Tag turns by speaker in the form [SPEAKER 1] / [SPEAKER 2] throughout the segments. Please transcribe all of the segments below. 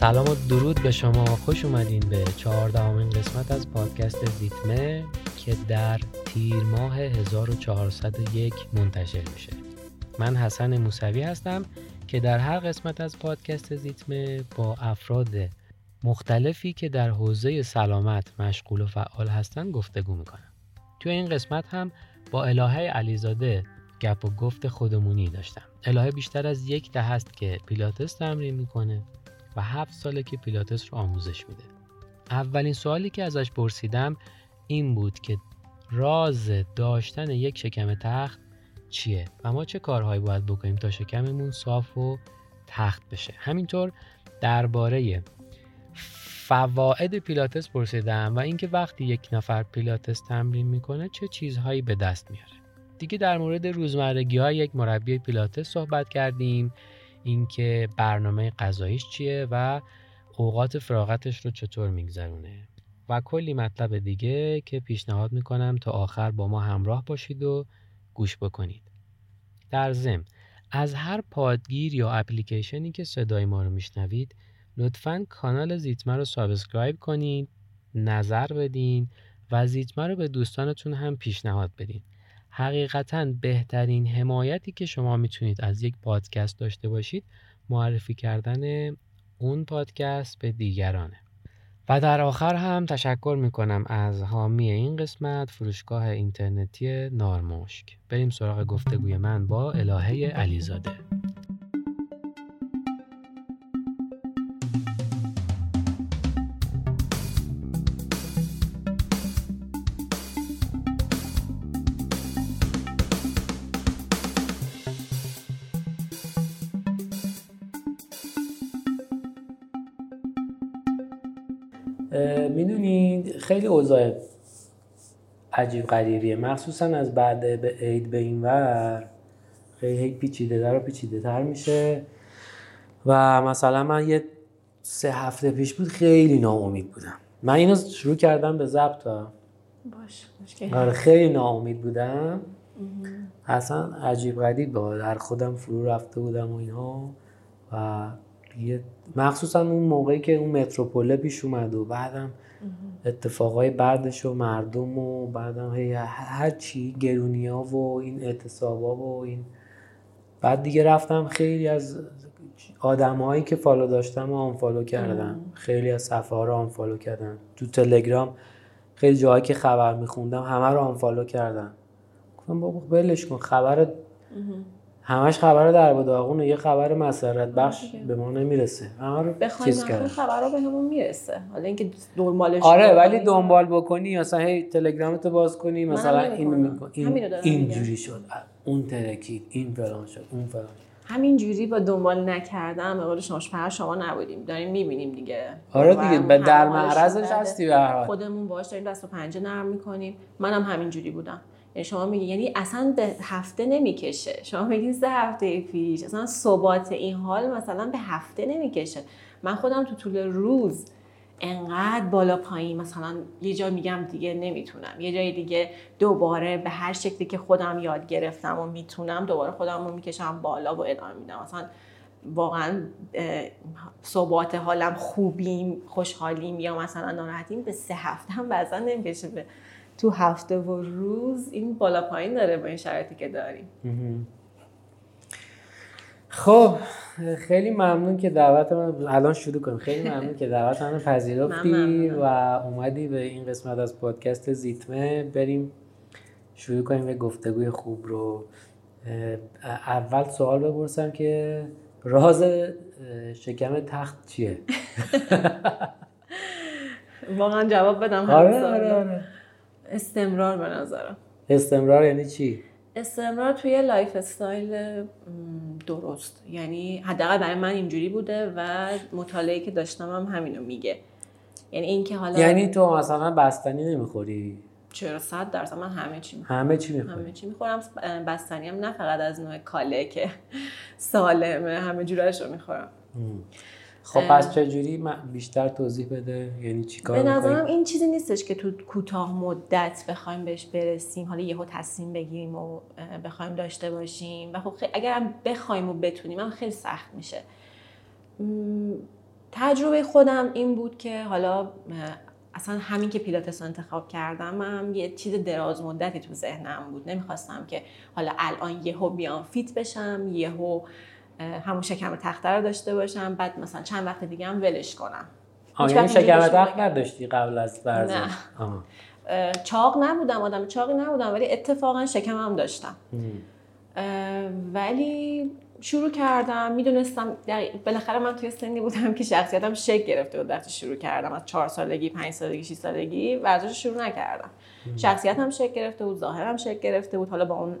[SPEAKER 1] سلام و درود به شما. خوش اومدین به چهاردهمین قسمت از پادکست زیتمه که در تیر ماه 1401 منتشر میشه. من حسن موسوی هستم که در هر قسمت از پادکست زیتمه با افراد مختلفی که در حوزه سلامت مشغول و فعال هستن گفتگو می‌کنم. توی این قسمت هم با الهه علیزاده گپ و گفت خودمونی داشتم. الهه بیشتر از یک ده هست که پیلاتس تمرین می‌کنه. و هفت ساله که پیلاتس رو آموزش میده. اولین سوالی که ازش پرسیدم این بود که راز داشتن یک شکم تخت چیه و ما چه کارهایی باید بکنیم تا شکممون صاف و تخت بشه؟ همینطور درباره فواید پیلاتس پرسیدم و اینکه وقتی یک نفر پیلاتس تمرین می‌کنه چه چیزهایی به دست میاره. دیگه در مورد روزمرگی های یک مربی پیلاتس صحبت کردیم. اینکه برنامه غذاییش چیه و اوقات فراغتش رو چطور میگذرونه. و کلی مطلب دیگه که پیشنهاد می‌کنم تا آخر با ما همراه باشید و گوش بکنید. در ضمن از هر پادگیر یا اپلیکیشنی که صدای ما رو میشنوید لطفا کانال زیتمه رو subscribe کنید نظر بدین و زیتمه رو به دوستانتون هم پیشنهاد بدین. حقیقتا بهترین حمایتی که شما می‌تونید از یک پادکست داشته باشید معرفی کردن اون پادکست به دیگرانه. و در آخر هم تشکر می‌کنم از حامی این قسمت فروشگاه اینترنتی نارمشک. بریم سراغ گفتگوی من با الهه علیزاده. خیلی اوضاع عجیب غریبیه. مخصوصا از بعد به عید به این ور خیلی پیچیده در و پیچیده تر میشه. و مثلا من یه سه هفته پیش بود خیلی ناامید بودم. من اینو شروع کردم به ضبط.
[SPEAKER 2] باش
[SPEAKER 1] آره خیلی ناامید بودم. اصلا عجیب غریب با در خودم فرو رفته بودم و اینها و یه مخصوصا اون موقعی که اون متروپوله پیش اومد و بعدم اتفاقای بعدش و مردم و بعدم هی هر چی گرونی ها و این اعتصابا و این. بعد دیگه رفتم خیلی از آدمایی که فالو داشتم و آنفالو کردم خیلی از صفحه ها رو آنفالو کردم تو تلگرام خیلی جاهایی که خبر میخوندم همه رو آنفالو کردم گفتم بابا بلش کن خبر همش خبر در و یه خبر مسرت بخش به ما نمی‌رسه. همه رو چیز کرد
[SPEAKER 2] خبر به همون می‌رسه. حالا اینکه دنبالش
[SPEAKER 1] آره ولی دنبال بکنی مثلا هی تلگرامت باز کنی مثلا این میکن این اینجوری شد. اون ترکید این فلان شد اون فلان شد.
[SPEAKER 2] همین جوری با دنبال نکردن به قول شما شما نبودیم. داریم می‌بینیم دیگه.
[SPEAKER 1] آره دیگه به در معرضش هستی به
[SPEAKER 2] خودمون باش داریم دست و پنجه نرم می‌کنیم. منم هم همین جوری بودم. شما میگی یعنی اصلا به هفته نمی‌کشه. شما میگی سه هفته پیش. اصلا ثبات این حال مثلا به هفته نمی‌کشه. من خودم تو طول روز انقدر بالا پایین مثلا یه جا میگم دیگه نمی‌تونم. یه جای دیگه دوباره به هر شکلی که خودم یاد گرفتم و می‌تونم دوباره خودم رو می‌کشم بالا و ادامه میدم. مثلا واقعا ثبات حالم خوبیم خوشحالیم یا مثلا ناراحتیم به سه هفته هم بعضا نمی‌کشه. به تو هفته و روز این بالا پایین داره با این شرایطی که داریم.
[SPEAKER 1] خب خیلی ممنون که دعوت من الان شروع کنیم. خیلی ممنون که دعوت من پذیرفتی و اومدی به این قسمت از پادکست زیتمه. بریم شروع کنیم به گفتگوی خوب رو. اول سوال بپرسم که راز شکم تخت چیه؟
[SPEAKER 2] واقعا جواب بدم
[SPEAKER 1] آره آره آره.
[SPEAKER 2] استمرار به نظرم.
[SPEAKER 1] استمرار یعنی چی؟
[SPEAKER 2] استمرار توی lifestyle درست. یعنی حداقل برای من اینجوری بوده و مطالعه که داشتم هم همینو میگه. یعنی اینکه حالا
[SPEAKER 1] یعنی تو مثلا بستنی نمی‌خوری؟
[SPEAKER 2] چرا صد درصد؟ من همه چی می‌خورم.
[SPEAKER 1] همه چی می‌خوری.
[SPEAKER 2] همه چی می‌خورم. بستنی هم نه فقط از نوع کاله که سالمه همه جورش رو می‌خورم
[SPEAKER 1] خب پس چجوری بیشتر توضیح بده؟ یعنی چیکار
[SPEAKER 2] به نظرم این چیزی نیستش که تو کوتاه مدت بخوایم بهش برسیم. حالا یهو تصمیم بگیریم و بخوایم داشته باشیم. و خب اگر هم بخوایم و بتونیم هم خیلی سخت میشه. تجربه خودم این بود که حالا اصلا همین که پیلاتس رو انتخاب کردم هم یه چیز دراز مدتی تو ذهنم بود. نمی‌خواستم که حالا الان یهو بیام فیت بشم یهو همون شکم تخته رو داشته باشم بعد مثلا چند وقت دیگه هم ولش کنم.
[SPEAKER 1] یعنی شکم تخت نداشتی قبل از ورزش؟
[SPEAKER 2] نه. چاق نبودم آدم چاقی نبودم ولی اتفاقا شکم هم داشتم. ولی شروع کردم. می‌دونستم بالاخره من توی سنی بودم که شخصیتم شکل گرفته بود وقتی شروع کردم. از چهار سالگی پنج سالگی 6 سالگی ورزش شروع نکردم. شخصیتم شکل گرفته بود ظاهرم شکل گرفته بود. حالا با اون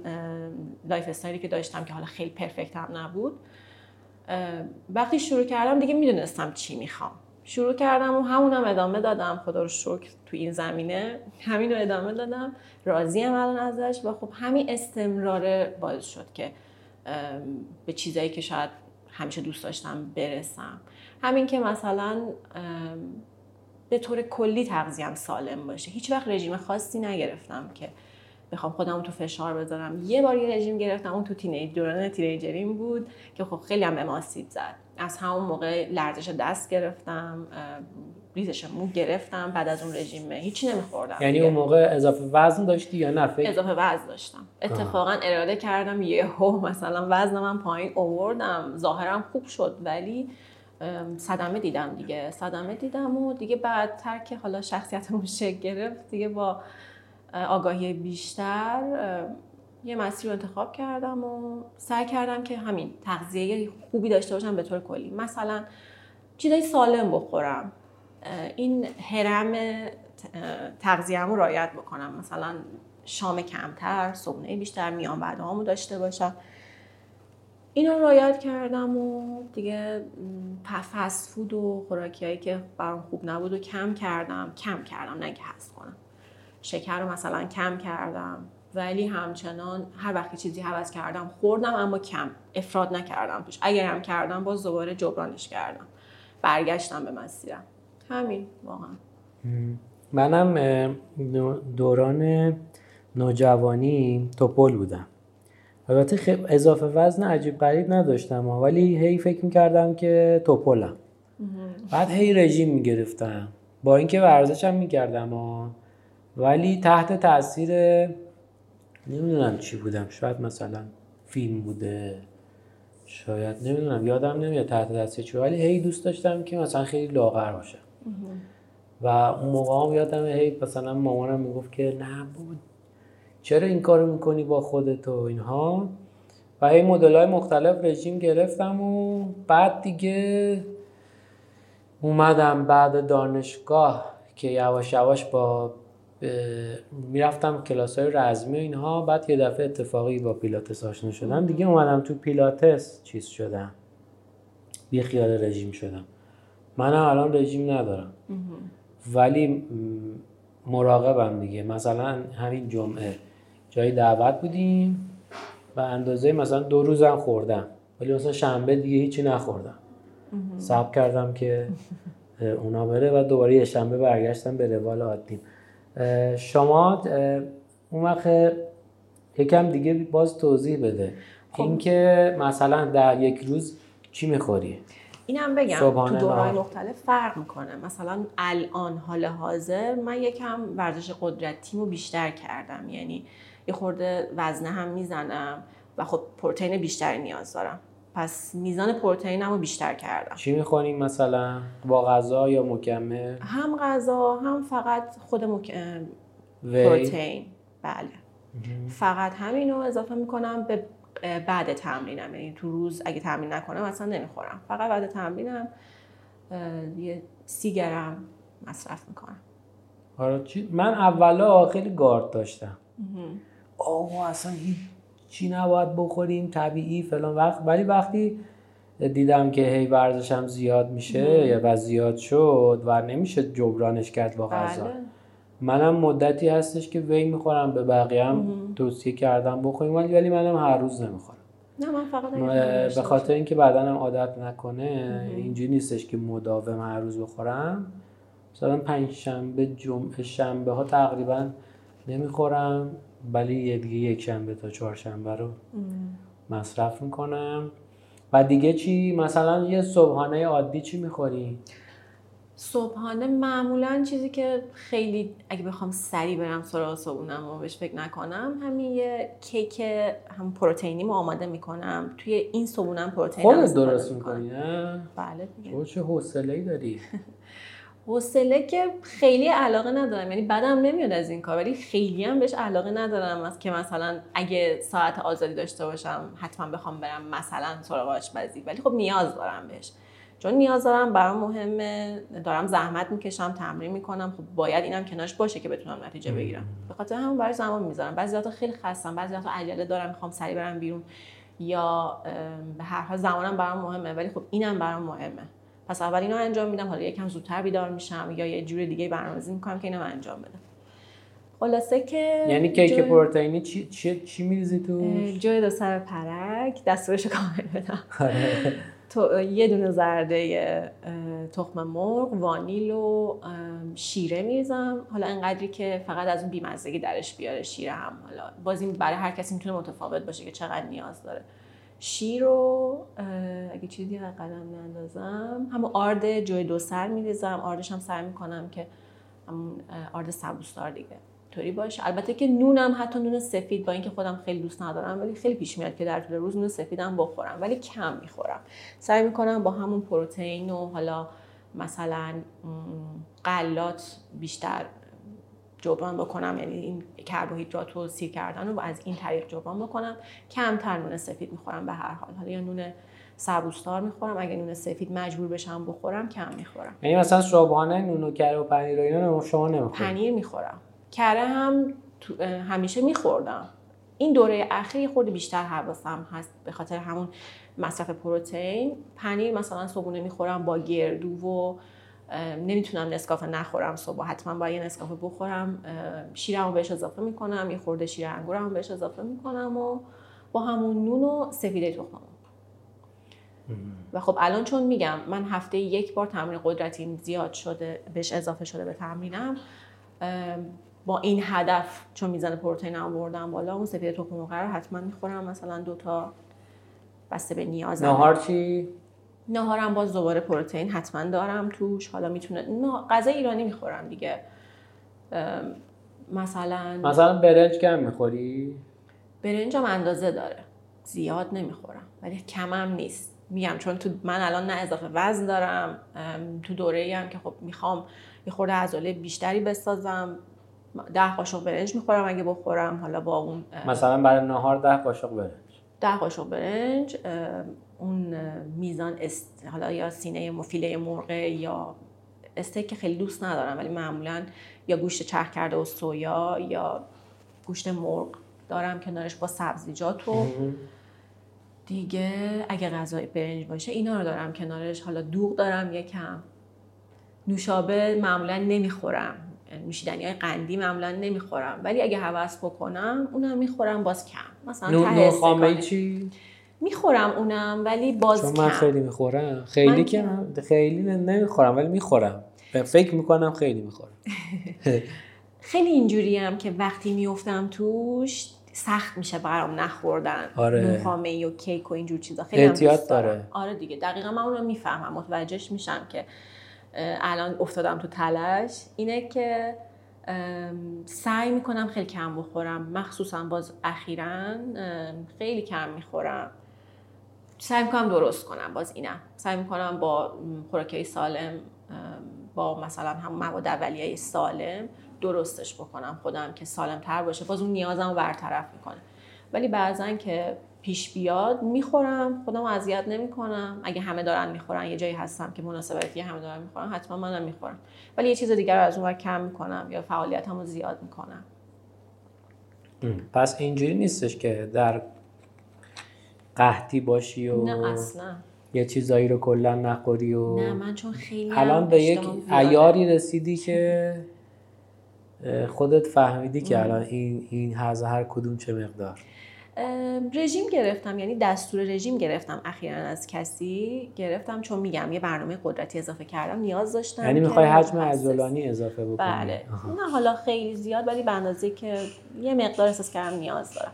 [SPEAKER 2] lifestyle ی که داشتم که حالا خیلی perfect هم نبود. وقتی شروع کردم دیگه می‌دونستم چی می‌خوام. شروع کردم و همونم ادامه دادم. خدا رو شکر تو این زمینه همین رو ادامه دادم. راضیم الان ازش و خب همین استمرار باعث شد که به چیزایی که شاید همیشه دوست داشتم برسم. همین که مثلا به طور کلی تغذیم سالم باشه. هیچ وقت رژیم خاصی نگرفتم که بخوام خودم تو فشار بذارم. یه بار یه رژیم گرفتم اون تو تینیج دوران تینیجریم بود که خب خیلی هم به زد. از همون موقع لرزش دست گرفتم ریزش مو گرفتم بعد از اون رژیم هیچی نمیخوردم
[SPEAKER 1] یعنی اون موقع اضافه وزن داشتی یا نه؟
[SPEAKER 2] اضافه وزن داشتم. اتفاقا اراده کردم یهو مثلا وزنم من پایین اووردم. ظاهرم خوب شد ولی صدمه دیدم دیگه. صدمه دیدم و دیگه بعدتر که حالا شخصیتمون شکل گرفت دیگه با آگاهی بیشتر یه مسیر رو انتخاب کردم و سعی کردم که همین تغذیه خوبی داشته باشم به طور کلی. مثلا چیزای سالم بخورم. این هرم تغذیه رو رایت بکنم. مثلا شام کمتر صبحونه بیشتر میان بعد همو داشته باشم. اینو رایت کردم و دیگه فست فود و خوراکی هایی که برام خوب نبود و کم کردم. کم کردم نه که حذف کنم. شکر رو مثلا کم کردم. ولی همچنان هر وقتی چیزی حوض کردم خوردم اما کم. افراد نکردم توش. اگر هم کردم باز دوباره جبرانش کردم. برگشتم به مسیرم. همین واقعا.
[SPEAKER 1] منم دوران نوجوانی توپل بودم. البته خیلی اضافه وزن عجیب غریب نداشتم ولی هی فکر می‌کردم که توپلم. بعد هی رژیم می‌گرفتم. با اینکه ورزشم می‌کردم ولی تحت تاثیر نمی‌دونم چی بودم. شاید مثلا فیلم بوده شاید نمی‌دونم یادم نمیاد تحت تاثیر چی ولی هی دوست داشتم که مثلا خیلی لاغر باشه و اون موقع هم یادم هی مثلا مامانم می‌گفت که نه بود چرا این کارو می‌کنی با خودت و اینها؟ و هی مدل های مختلف رژیم گرفتم و بعد دیگه اومدم بعد دانشگاه که یواش یواش با می‌رفتم کلاس های رزمی و اینها. بعد یه دفعه اتفاقی با پیلاتس آشنا شدم. دیگه اومدم تو پیلاتس چیز شدم. بی خیال رژیم شدم. منم الان رژیم ندارم. ولی مراقبم دیگه. مثلا همین جمعه جای دعوت بودیم و اندازه مثلا دو روزم خوردم. ولی مثلا شنبه دیگه هیچی نخوردم. سب کردم که اونا بره و دوباره یه شنبه برگشتم به روال عادیم. شما اون وقت یکم دیگه باز توضیح بده. خب. اینکه مثلا در یک روز چی می‌خوری؟
[SPEAKER 2] اینم بگم تو دورهای مختلف فرق می‌کنه. مثلا الان حال حاضر من یکم ورزش قدرتیمو بیشتر کردم. یعنی یه خورده وزنه هم می‌زنم و خب پروتئین بیشتری نیاز دارم. پس میزان پروتئینمو بیشتر کردم.
[SPEAKER 1] چی می‌خوریم مثلا؟ با غذا یا مکمل؟
[SPEAKER 2] هم غذا هم فقط خود مک... پروتئین. بله. فقط همین رو اضافه می‌کنم به بعد تمرینم. یعنی تو روز اگه تمرین نکنم اصلا نمی‌خورم. فقط بعد تمرینم یه سی گرم مصرف می‌کنم.
[SPEAKER 1] آره من اولا خیلی گارد داشتم. آه اصلا چی نباید بخوریم طبیعی فلان وقت. ولی وقتی دیدم که هی ورزشم زیاد میشه و زیاد شد و نمیشه جبرانش کرد با غذا. بله. منم مدتی هستش که وی می‌خورم به بقیه هم توصیه کردم بخوریم ولی ولی منم هر روز نمی‌خورم.
[SPEAKER 2] نه من فقط
[SPEAKER 1] به خاطر اینکه بدنم عادت نکنه اینجوری نیستش که مداوم هر روز بخورم. مثلا پنج شنبه جمعه شنبه ها تقریبا نمی‌خورم ولی یه دیگه یک شنبه تا چهارشنبه رو مصرف می‌کنم. و دیگه چی؟ مثلا یه صبحانه عادی چی می‌خوری؟
[SPEAKER 2] صبحانه معمولا چیزی که خیلی اگه بخوام سریع برم سراغ صبحونم و بهش فکر نکنم همین یه کیک هم پروتئینی رو آماده می‌کنم. توی این صبحونم پروتئین
[SPEAKER 1] خودت درست می‌کنی نه؟
[SPEAKER 2] بله دیگه.
[SPEAKER 1] تو چه حوصله‌ای داری؟
[SPEAKER 2] حوصله که خیلی علاقه ندارم. یعنی بدم نمیاد از این کار ولی خیلی هم بهش علاقه ندارم. از که مثلا اگه ساعت آزادی داشته باشم حتما بخوام برم مثلا سراغ آشپزی. ولی خب نیاز دارم بهش. چون نیاز دارم برام مهمه. دارم زحمت می‌کشم تمرین می‌کنم. خب باید اینم کنارش باشه که بتونم نتیجه بگیرم. به خاطر همون برای زمان می‌ذارم. بعضی وقتا خیلی خستم بعضی وقتا عجله دارم می‌خوام سریع برم بیرون. یا به هر حال زمانم برام مهمه ولی خب اینم برام مهمه. پس اول اینو انجام میدم. حالا یکم زودتر بیدار میشم یا یه جور دیگه برنامه‌ریزی می‌کنم که اینو انجام بدم. خلاصه که
[SPEAKER 1] یعنی کیک پروتئینی چی چی, چی میریزی تو
[SPEAKER 2] جوی دو سر پرک. دستورش کامل بدم. آره. تو یه دونه زرده تخم مرغ وانیل و شیره میریزم. حالا انقدری که فقط از اون بیمزگی درش بیاره شیره هم. حالا باز این برای هر کسی می‌تونه متفاوت باشه که چقدر نیاز داره. شیر رو اگه چیزی قدم نندازم همون آرد جوی دو سر میریزم. آردش هم سر می‌کنم که همون آرد سبوستار دیگه. طوری باشه. البته که نونم حتی نون سفید با اینکه خودم خیلی دوست ندارم ولی خیلی پیش میاد که در طول روز نون سفیدم بخورم ولی کم می‌خورم. سعی می‌کنم با همون پروتئین و حالا مثلا قلات بیشتر جبران بکنم یعنی این کربوهیدرات رو سیر کردن رو از این طریق جبران بکنم. کمتر نون سفید می‌خورم به هر حال. حالا یا نون سبوستار می‌خورم اگه نون سفید مجبور بشم بخورم کم می‌خورم.
[SPEAKER 1] یعنی مثلا صبحانه نون و کره و پنیر و اینا شما نمی‌خورید؟
[SPEAKER 2] پنیر می‌خورم. کره هم همیشه میخوردم. این دوره اخیر خورده بیشتر حواسم هست به خاطر همون مصرف پروتئین. پنیر مثلا صبحونه می‌خورم با گردو و نمی‌تونم نسکافه نخورم صبح. حتما باید یه نسکافه بخورم. شیرم رو بهش اضافه می‌کنم. یه خورده شیر انگورم رو بهش اضافه می‌کنم و با همون نون و سفیده تخمم و خب الان چون میگم من هفته یک بار تمرین قدرتی زیاد شده بهش اضافه شده به تمرینم با این هدف چون میزان پروتئین هم بردم بالا اون سفید تخم مرغ رو حتما می‌خورم. مثلا دو تا بسته به نیازم
[SPEAKER 1] نهار چی؟
[SPEAKER 2] نهارم باز دوباره پروتئین حتما دارم توش. حالا می‌تونه غذا ایرانی می‌خورم دیگه. مثلا
[SPEAKER 1] مثلا برنج کم می‌خوری؟
[SPEAKER 2] برنج هم اندازه داره. زیاد نمی‌خورم. ولی کمم نیست. میگم چون تو من الان نه اضافه وزن دارم. تو دوره ای هم که خب می‌خوام یه خورده عضله بیشتری بسازم. ده قاشق برنج می‌خورم اگه بخورم حالا با اون
[SPEAKER 1] مثلا برای نهار ده قاشق برنج.
[SPEAKER 2] ده قاشق برنج اون میزان است... حالا یا سینه مفیله مرغ یا استیک که خیلی دوست ندارم ولی معمولا یا گوشت چرخ کرده و سویا یا گوشت مرغ دارم کنارش با سبزیجات و دیگه اگه غذای برنج باشه اینا رو دارم کنارش. حالا دوغ دارم یکم. نوشابه معمولا نمی‌خورم. نوشیدنی های قندی معمولا نمی‌خورم. ولی اگه حوض بکنم اونم می‌خورم باز کم. مثلا
[SPEAKER 1] خامه چی؟
[SPEAKER 2] می‌خورم اونم ولی باز
[SPEAKER 1] چون من خیلی می‌خورم. خیلی که خیلی نمی‌خورم ولی می‌خورم. فکر می‌کنم خیلی می‌خورم.
[SPEAKER 2] خیلی اینجوری هم که وقتی میفتم توش سخت میشه برام نخوردن.
[SPEAKER 1] آره.
[SPEAKER 2] خامه و کیک و اینجور چیزا. خیلی
[SPEAKER 1] احتیاط داره.
[SPEAKER 2] آره دیگه دقیقا من اون رو می‌فهمم. متوجهش میشم که الان افتادم تو تلش اینه که سعی می‌کنم خیلی کم بخورم. مخصوصا باز اخیرا خیلی کم می‌خورم. سعی می‌کنم درست کنم باز اینم. سعی می‌کنم با خوراکی سالم با مثلا هم مواد اولیه سالم درستش بکنم. خودم که سالم تر باشه. باز اون نیازم رو برطرف می‌کنه. ولی بعضا که پیش بیاد می‌خورم. خودم اذیت نمی‌کنم. اگه همه دارن می‌خورن یه جایی هستم که مناسبتی همه دارن می‌خورن حتما منم می‌خورم. ولی یه چیز دیگر از اون کم می‌کنم یا فعالیتمو زیاد می‌کنم.
[SPEAKER 1] پس اینجوری نیستش که در قحطی باشی و
[SPEAKER 2] نه اصلا.
[SPEAKER 1] یه چیزایی رو کلا نخوری و
[SPEAKER 2] نه من چون خیلی
[SPEAKER 1] الان به یک ایاری رسیدی که خودت فهمیدی که الان این این هر کدوم چه مقدار.
[SPEAKER 2] رژیم گرفتم یعنی دستور رژیم گرفتم اخیرا از کسی. گرفتم چون میگم یه برنامه قدرتی اضافه کردم نیاز داشتم
[SPEAKER 1] یعنی می‌خوای حجم عضلانی اضافه بکنی.
[SPEAKER 2] بله. نه حالا خیلی زیاد ولی به اندازه که یه مقدار احساس کردم نیاز دارم.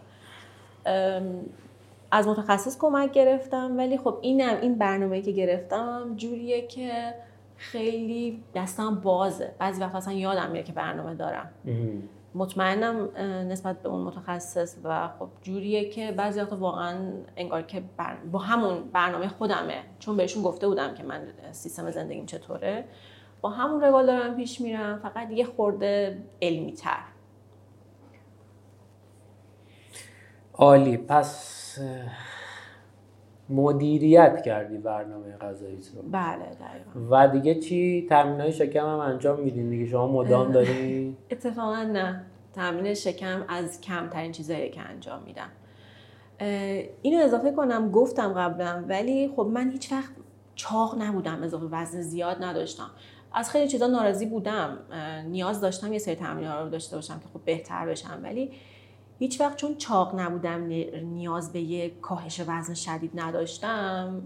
[SPEAKER 2] از متخصص کمک گرفتم ولی خب اینم این برنامه که گرفتم جوریه که خیلی دستم بازه. بعضی وقت اصلا یادم میره که برنامه دارم. مطمئنم نسبت به اون متخصص و خب جوریه که بعضی وقت واقعا انگار که با همون برنامه خودمه. چون بهشون گفته بودم که من سیستم زندگیم چطوره. با همون روال دارم پیش میرم. فقط یه خورده علمی تر
[SPEAKER 1] عالی. پس مدیریت کردی برنامه غذایی رو.
[SPEAKER 2] بله دقیقا.
[SPEAKER 1] و دیگه چی؟ تامین های شکم هم انجام میدین دیگه. شما مدام داری؟
[SPEAKER 2] اتفاقا نه. تامین شکم از کمترین چیزایی که انجام میدم. اینو اضافه کنم گفتم قبلا ولی خب من هیچ وقت چاق نبودم اضافه وزن زیاد نداشتم. از خیلی چیزا ناراضی بودم. نیاز داشتم یه سری تمرین ها رو داشته باشم که خب بهتر بشم. ولی هیچ وقت چون چاق نبودم نیاز به یه کاهش وزن شدید نداشتم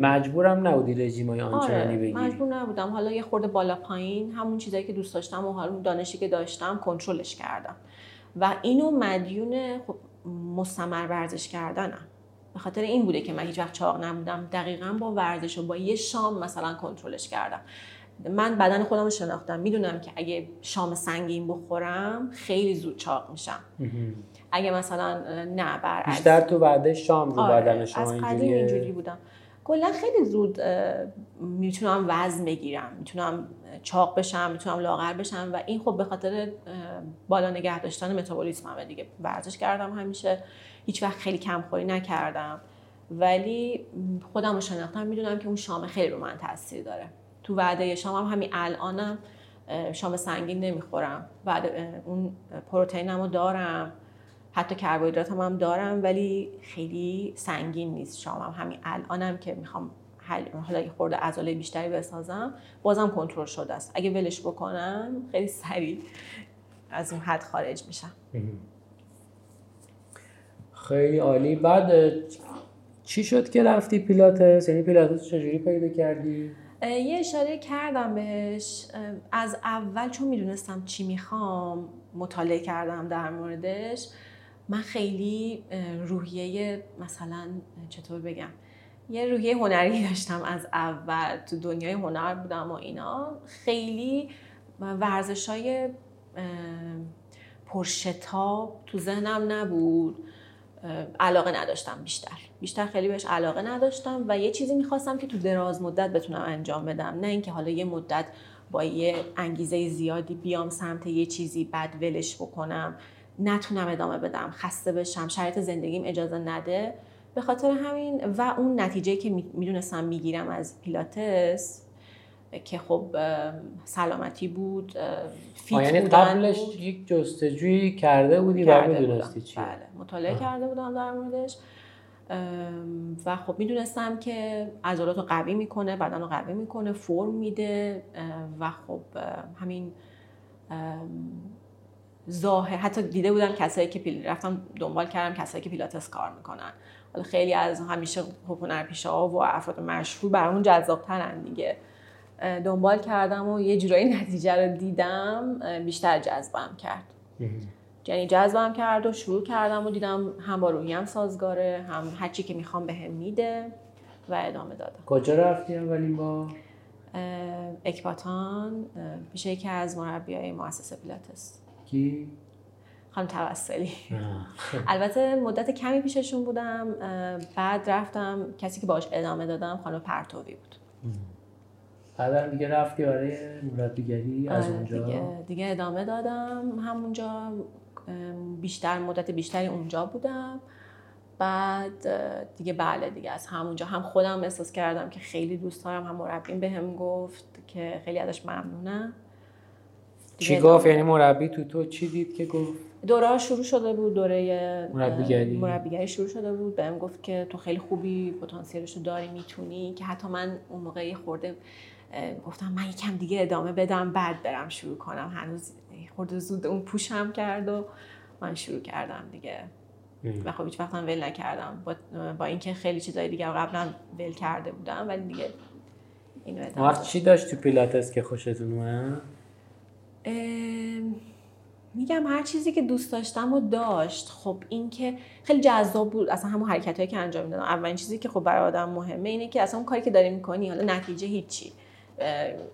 [SPEAKER 1] مجبورم نبودی رژیم های آنچنانی
[SPEAKER 2] آره،
[SPEAKER 1] بگیری
[SPEAKER 2] مجبور نبودم. حالا یه خورده بالا پایین همون چیزایی که دوست داشتم و حالا دانشی که داشتم کنترلش کردم. و اینو مدیون خب مستمر ورزش کردنم. به خاطر این بوده که من هیچ وقت چاق نبودم. دقیقا با ورزش و با یه شام مثلا کنترلش کردم. من بدن خودم رو شناختم. می‌دونم که اگه شام سنگین بخورم خیلی زود چاق میشم. اگه مثلا نه بر
[SPEAKER 1] بیشتر تو بعد شام رو
[SPEAKER 2] آره،
[SPEAKER 1] بدن شما
[SPEAKER 2] از قدیم اینجوری بودم. کلا خیلی زود می‌تونم وزن بگیرم. می‌تونم چاق بشم می‌تونم لاغر بشم و این خب به خاطر بالا نگه داشتن متابولیسممه دیگه. ورزش کردم همیشه. هیچ وقت خیلی کمخوری نکردم. ولی خودم رو شناختم. می‌دونم که اون شام خیلی رو من تاثیر داره. تو وعده شام هم همین الانم شام سنگین نمی‌خورم. بعد اون پروتئینم رو دارم. حتی کربوهیدرات هم, هم دارم ولی خیلی سنگین نیست شامم. همین الانم که می‌خوام حالا یه خورده عضله بیشتری بسازم بازم کنترل شده است. اگه ولش بکنم خیلی سریع از اون حد خارج میشم.
[SPEAKER 1] خیلی عالی. بعد چی شد که رفتی پیلاتس؟ یعنی پیلاتس چجوری پیدا کردی؟
[SPEAKER 2] یه اشاره کردم بهش از اول چون می‌دونستم چی می‌خوام مطالعه کردم در موردش من خیلی روحیه مثلا چطور بگم یه روحیه هنری داشتم از اول تو دنیای هنر بودم و اینا. خیلی ورزش های پرشتاب تو ذهنم نبود علاقه نداشتم بیشتر. بیشتر خیلی بهش علاقه نداشتم و یه چیزی می‌خواستم که تو دراز مدت بتونم انجام بدم. نه اینکه حالا یه مدت با یه انگیزه زیادی بیام سمت یه چیزی بعد ولش بکنم نتونم ادامه بدم خسته بشم شرایط زندگیم اجازه نده. به خاطر همین و اون نتیجه که می‌دونستم می‌گیرم از پیلاتس که خب سلامتی بود
[SPEAKER 1] فیت یعنی قبلش یک جستجویی کرده بودی و می‌دونستی چی.
[SPEAKER 2] بله مطالعه کرده بودم در موردش. و خب می‌دونستم که عضلات رو قوی می‌کنه بدن رو قوی می‌کنه فرم میده و خب همین ظاهر حتی دیده بودم کسایی که پیل رفتم دنبال کردم کسایی که پیلاتس کار می‌کنن. حالا خیلی از همیشه هنرپیشه ها و افراد مشهور برامون جذابترن دیگه. دنبال کردم و یه جورایی نتیجه رو دیدم بیشتر جذبم کرد. یعنی جذبم کرد و شروع کردم و دیدم هم با روحیم سازگاره هم هرچی که می‌خوام بهم میده و ادامه دادم.
[SPEAKER 1] کجا رفتی اولین با
[SPEAKER 2] اکباتان پیش یکی از مربیای مؤسسه پیلاتس.
[SPEAKER 1] کی؟
[SPEAKER 2] خانم توسلی. البته مدت کمی پیششون بودم بعد رفتم کسی که باش ادامه دادم خانم پرتوی بود.
[SPEAKER 1] بعد دیگه رفتی برای مربیگری از
[SPEAKER 2] آره،
[SPEAKER 1] اونجا؟
[SPEAKER 2] دیگه, دیگه ادامه دادم همونجا. بیشتر مدت بیشتری اونجا بودم. بعد دیگه بله دیگه از همونجا هم خودم احساس کردم که خیلی دوست دارم هم مربیم بهم گفت که خیلی ازش ممنونم.
[SPEAKER 1] چی گفت؟ یعنی مربی تو تو چی دید که گفت؟
[SPEAKER 2] دوره شروع شده بود دوره
[SPEAKER 1] مربیگری.
[SPEAKER 2] مربیگری شروع شده بود. بهم گفت که تو خیلی خوبی پتانسیلش رو داری می‌تونی. که حتی من اون موقع خورده گفتم من یکم دیگه ادامه بدم بعد برم شروع کنم. هنوز خورده زود اون پوشم کرد و من شروع کردم دیگه. و خب هیچ وقتا ول نکردم. با, با اینکه خیلی چیزای دیگه قبلا ول کرده بودم ولی دیگه اینو ادامه
[SPEAKER 1] وقت چی داشت تو پیلاتس که خوشتون اومد؟
[SPEAKER 2] میگم هر چیزی که دوست داشتم و داشت. خب این که خیلی جذاب بود. اصلا همون حرکت هایی که انجام می‌دادم. اولین چیزی که خب برای آدم مهمه اینه که اصلا اون کاری که داری می‌کنی حالا نتیجه هیچی.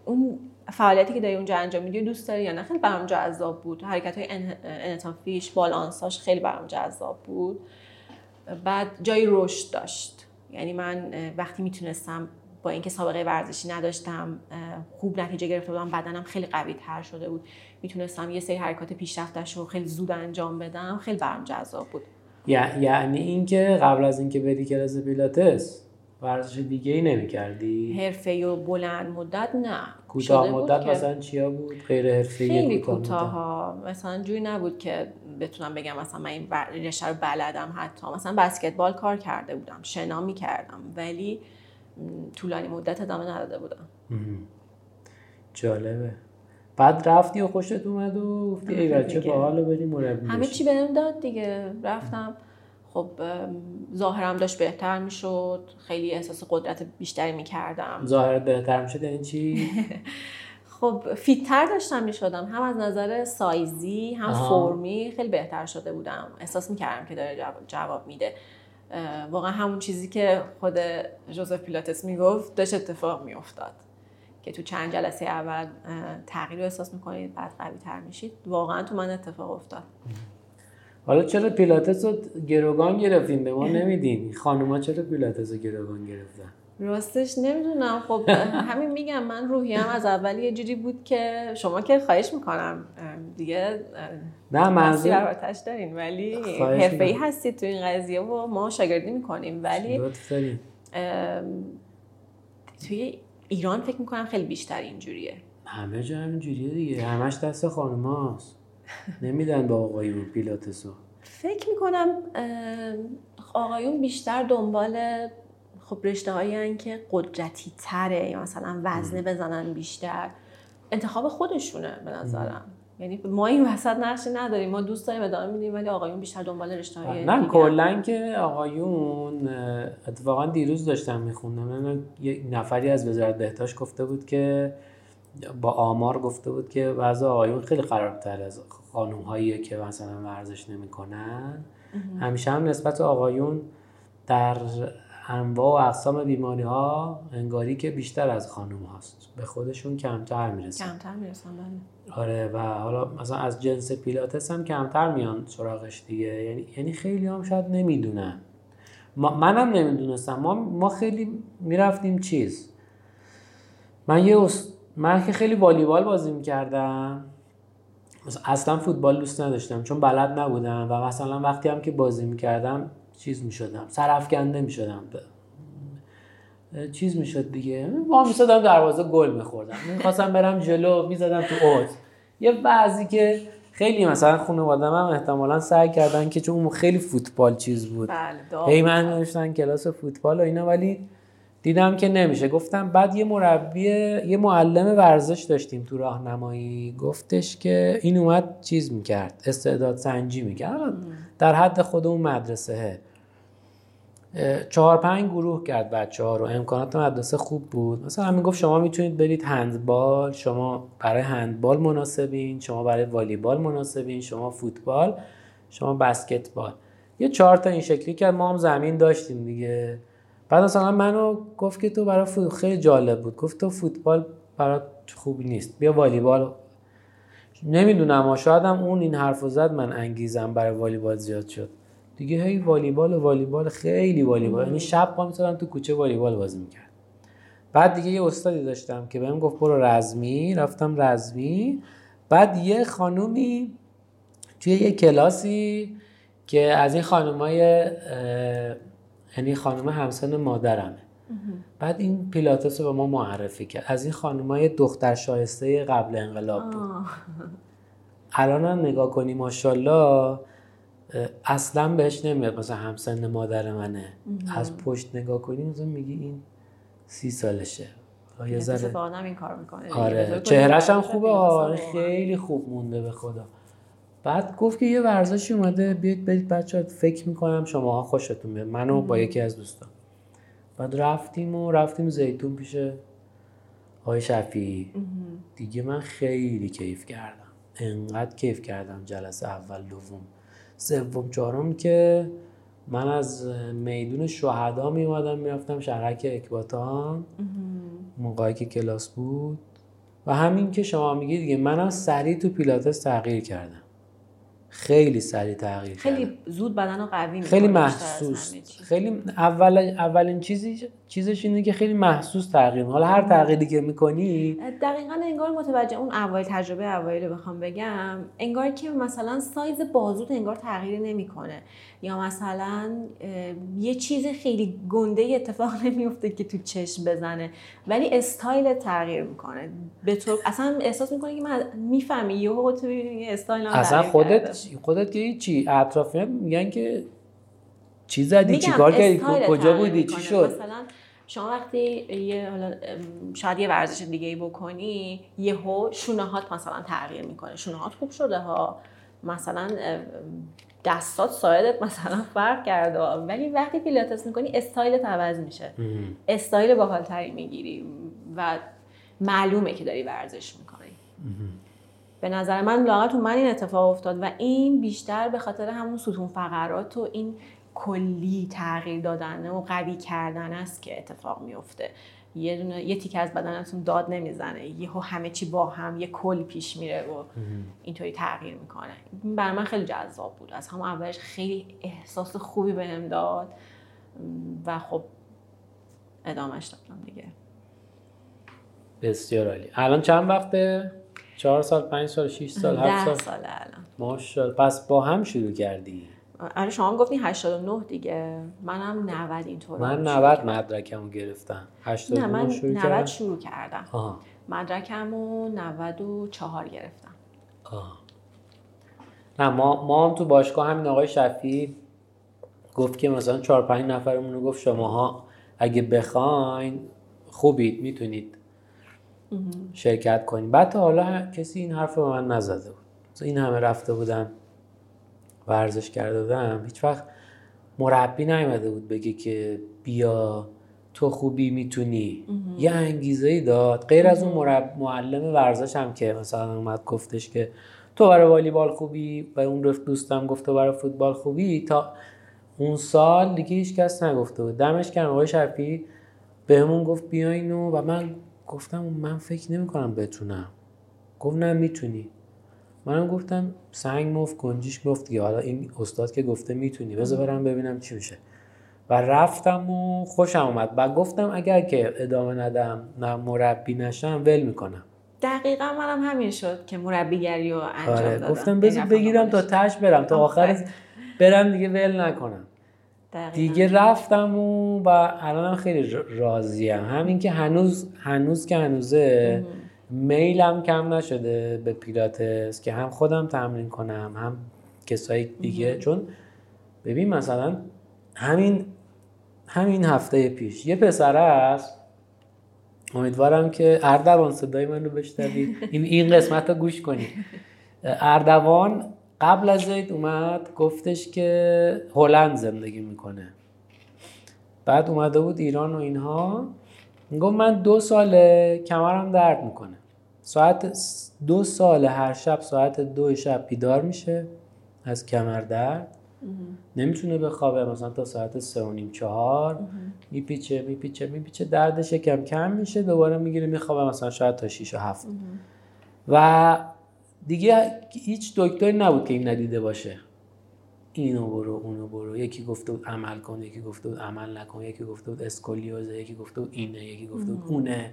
[SPEAKER 2] اون فعالیتی که داری اونجا انجام میدی دوست داری یا نه؟ خیلی برام جذاب بود. حرکت های انعطافیش بالانساش خیلی برام جذاب بود. بعد جای رشد داشت. یعنی من وقتی می‌تونستم با اینکه سابقه ورزشی نداشتم خوب نتیجه گرفته بودم بدنم خیلی قوی تر شده بود. می‌تونستم یه سری حرکات پیشرفتش رو خیلی زود انجام بدم. خیلی برام جذاب بود.
[SPEAKER 1] یعنی اینکه قبل از اینکه بری کلاس پیلاتس ورزش دیگه ای نمی کردی؟
[SPEAKER 2] حرفه و بلند مدت نه.
[SPEAKER 1] کوتاه مدت مثلا چیا بود؟ غیر حرفه
[SPEAKER 2] خیلی کوتاه ها مثلا جوی نبود که بتونم بگم مثلا من این رشته رو بلدم حتی. مثلا بسکتبال کار کرده بودم شنا می کردم ولی طولانی مدت ادامه نداده بودم.
[SPEAKER 1] جالبه. بعد رفتی و خوشت اومد و گفتی ای بچه با حالو بریم مربی
[SPEAKER 2] همه چی بهم داد دیگه. رفتم. خب ظاهرم داشت بهتر می‌شد. خیلی احساس قدرت بیشتری می‌کردم.
[SPEAKER 1] ظاهرت بهتر می‌شد یعنی چی؟
[SPEAKER 2] خب فیتتر داشتم می‌شدم. هم از نظر سایزی هم آها. فرمی خیلی بهتر شده بودم. احساس می‌کردم که داره جواب, جواب میده. واقعا همون چیزی که خود جوزف پیلاتس می‌گفت داشت اتفاق میافتاد. که تو چند جلسه اول تغییر رو احساس می‌کنید بعد قوی تر میشید. واقعا تو من اتفاق افتاد.
[SPEAKER 1] حالا چرا پیلاتس رو گروگان گرفتیم به ما نمیدین. خانوما چرا پیلاتس رو گروگان گرفتن؟
[SPEAKER 2] راستش نمی‌دونم. خب همین میگم من روحیم از اول یه جوری بود که شما که خواهش می‌کنم دیگه
[SPEAKER 1] نه منظور
[SPEAKER 2] دارین. ولی حرفه ای هستید تو این قضیه و ما شاگردی می‌کنیم. ولی توی ایران فکر می‌کنم خیلی بیشتر اینجوریه.
[SPEAKER 1] همه جا همینجوریه دیگه. همش دست خانوماست. نمیدن به آقایون پیلاتسو.
[SPEAKER 2] فکر می‌کنم آقایون بیشتر دنبال خب رشته هایی که قدرتی تره یا مثلا وزنه بزنن بیشتر. انتخاب خودشونه به نظرم. یعنی ما این وسط نقشی نداریم. ما دوست داریم ادامه میدیم ولی آقایون بیشتر دنبال رشته های
[SPEAKER 1] نه کلا که آقایون اتفاقا دیروز داشتم میخوندم. یه نفری از وزارت بهداشت گفته بود که با آمار گفته بود که وضع آقایون خیلی خرابتر از خانوم هایی که مثلا ورزش نمی‌کنن. همیشه هم نسبت آقایون در انواع و اقسام بیماری ها انگاری که بیشتر از خانوم هاست. به خودشون کمتر می‌رسن.
[SPEAKER 2] کمتر می‌رسن بله.
[SPEAKER 1] آره و حالا مثلا از جنس پیلاتس هم کمتر میان سراغش دیگه. یعنی یعنی خیلی هم شاید نمی‌دونن. منم نمی‌دونستم. ما ما خیلی می‌رفتیم چیز. من یه من که خیلی والیبال بازی می‌کردم. اصلا فوتبال دوست نداشتم چون بلد نبودم و مثلا وقتی هم که بازی می‌کردم چیز می‌شدم سرفکنده می‌شدم. چیز می‌شد دیگه. ما می‌شدم دروازه گل میخوردم. می‌خواستم برم جلو می‌زدم تو اوت یه بعضی که خیلی مثلا خانواده هم احتمالا سعی کردن که چون خیلی فوتبال چیز بود.
[SPEAKER 2] بله
[SPEAKER 1] هی من نوشتن کلاس فوتبال و اینا ولی دیدم که نمیشه. گفتم بعد یه مربی یه معلم ورزش داشتیم تو راهنمایی. گفتش که این اومد چیز می‌کرد استعداد سنجی می‌کرد. در حد خود اون مدرسه. چهار پنج گروه کرد بچه ها رو. امکانات مدرسه خوب بود. مثلا همین گفت شما می‌تونید برید هندبال. شما برای هندبال مناسبین. شما برای والیبال مناسبین. شما فوتبال. شما بسکتبال. یه چهار تا این شکلی که ما هم زمین داشتیم دیگه. بعد مثلا منو گفت که تو برای فوتبال خیلی جالب بود. گفت تو فوتبال برات خوبی نیست. بیا والیبال. نمی‌دونم شاید هم اون این حرف زد من انگیزم برای والیبال زیاد شد. دیگه هی والیبال و والیبال خیلی والیبال. یعنی شب پا می‌زدم تو کوچه والیبال بازی می‌کرد بعد دیگه یه استادی داشتم که بهم گفت برو رزمی. رفتم رزمی. بعد یه خانومی توی یه کلاسی که از این خانومای یعنی خانم همسن مادرمه. بعد این پیلاتس رو به ما معرفی کرد. از این خانمای دختر شایسته قبل انقلاب بود. الان نگاه کنی ماشاءالله اصلا بهش نمیاد مثلا همسن مادر منه. از پشت نگاه کنی مثلا میگی این سی سالشه.
[SPEAKER 2] یه ذره. این کار می‌کنه.
[SPEAKER 1] آره. چهرش هم خوبه. آره خیلی خوب مونده به خدا. بعد گفت که یه ورزشی اومده بیاید برید بچه فکر می‌کنم شما خوشتون بیاد. منو با یکی از دوستان. بعد رفتیم و رفتیم زیتون پیش آقای شفیعی. دیگه من خیلی کیف کردم. انقدر کیف کردم جلسه اول دوم. سوم چهارم که من از میدون شهدا می اومدم می‌رفتم شهرک اکباتان. موقعی که کلاس بود. و همین که شما میگی دیگه منم سریع تو پیلاتس تغییر کردم. خیلی سریع تغییر
[SPEAKER 2] خیلی
[SPEAKER 1] کردم.
[SPEAKER 2] زود بدن رو قوی می‌کنه
[SPEAKER 1] خیلی محسوس. خیلی اول اولین چیزی چیزش اینه که خیلی محسوس تغییر. حالا هر تغییری که می‌کنی
[SPEAKER 2] دقیقا انگار متوجه اون اوایل تجربه اوایل رو بخوام بگم انگار که مثلا سایز بازوت انگار تغییر نمی‌کنه یا مثلا یه چیز خیلی گنده اتفاق نمیفته که تو چشم بزنه ولی استایل تغییر می‌کنه. به طور اصلا احساس می‌کنه که من می‌فهمی یهو تو یه استایل
[SPEAKER 1] اصلا خودت. خودت که هیچی اطرافیان میگن که چی زدی؟ چی
[SPEAKER 2] میگم
[SPEAKER 1] کار کردی؟ کجا بودی؟ چی. شد؟
[SPEAKER 2] مثلا شما وقتی یه حالا شاید یه ورزش دیگه ای بکنی یهو شونه هات مثلا تغییر می‌کنه. شونه هات خوب شده ها. مثلا دستات ساعدت مثلا فرق کرده. ولی وقتی پیلاتس می‌کنی استایلت عوض میشه. استایل باحالتری می‌گیری و معلومه که داری ورزش می‌کنی به نظر من لاغر تو من این اتفاق افتاد و این بیشتر به خاطر همون ستون فقرات و این کلی تغییر دادن و قوی کردن است که اتفاق میفته یه دونه یه تیکه از بدنتون داد نمی‌زنه. یهو همه چی با هم یه کل پیش میره و اینطوری تغییر می‌کنه. این برای من خیلی جذاب بود. از همون اولش خیلی احساس خوبی بهم داد. و خب ادامهش دادم دیگه.
[SPEAKER 1] بسیار عالی. الان چند وقته؟ چهار سال پنج سال شش سال هفت
[SPEAKER 2] ده
[SPEAKER 1] سال؟
[SPEAKER 2] الان.
[SPEAKER 1] ماشاءالله. پس با هم شروع کردی.
[SPEAKER 2] آره شما گفتین 89 دیگه. منم 90 اینطور
[SPEAKER 1] من 90 مدرکمو گرفتم.
[SPEAKER 2] نه
[SPEAKER 1] 89
[SPEAKER 2] من
[SPEAKER 1] شروع
[SPEAKER 2] 90
[SPEAKER 1] کردم.
[SPEAKER 2] شروع کردم.
[SPEAKER 1] آها.
[SPEAKER 2] مدرکمو 94 گرفتم.
[SPEAKER 1] آها. نه ما ما هم تو باشگاه همین آقای شفیع گفت که مثلا چهار پنج نفرمون رو گفت شماها اگه بخواین خوبید می‌تونید شرکت کنید بعد تا حالا کسی این حرف به من نزده بود. این همه رفته بودن. ورزش کرده بودم هیچ وقت مربی نیومده بود بگه که بیا تو خوبی می‌تونی. یه انگیزه ای داد. غیر از اون مرب... معلم ورزش هم که مثلا اومد گفتش که تو برای والیبال خوبی و اون رفت دوستم گفت تو برای فوتبال خوبی تا اون سال دیگه هیچ کس نگفته بود. دمش گرم. آقای شفی بهمون گفت بیاین و, و من گفتم من فکر نمی کنم بتونم. گفت نه می‌تونی. منم گفتم سنگ مفت کنجیش گفت. دیگه حالا این استاد که گفته می‌تونی. بذار برم ببینم چی میشه. و رفتم و خوشم اومد. و گفتم اگر که ادامه ندم نه مربی نشم ول می‌کنم.
[SPEAKER 2] دقیقا منم همین شد که مربیگری رو انجام
[SPEAKER 1] آره
[SPEAKER 2] دادم.
[SPEAKER 1] گفتم بذار بگیرم تا تش برم تا آخر. برم دیگه ول نکنم.
[SPEAKER 2] دقیقاً.
[SPEAKER 1] دیگه رفتم و و الانم خیلی راضیم. همین که هنوز هنوز که هنوزه میلم کم نشده به پیلاتس که هم خودم تمرین کنم هم کسایی دیگه. چون ببین مثلا همین همین هفته پیش یه پسر است امیدوارم که اردوان صدای من رو بشنوید این این قسمت رو گوش کنید اردوان قبل از عید اومد گفتش که هلند زندگی می‌کنه. بعد اومده بود ایران و اینها. گفت من دو ساله کمرم درد می‌کنه. ساعت دو سال هر شب ساعت دو شب بیدار میشه از کمر درد. نمی‌تونه بخوابه مثلا تا ساعت سه و نیم چهار. میپیچه میپیچه میپیچه. دردش کم کم میشه دوباره می‌گیره میخوابه مثلا شاید تا 6 و هفت. و دیگه هیچ دکتری نبود که این ندیده باشه. اینو برو اونو برو. یکی گفته بود عمل کن یکی گفته بود عمل نکن یکی گفته بود اسکولیوزه یکی گفته بود اینه یکی گفته بود اونه.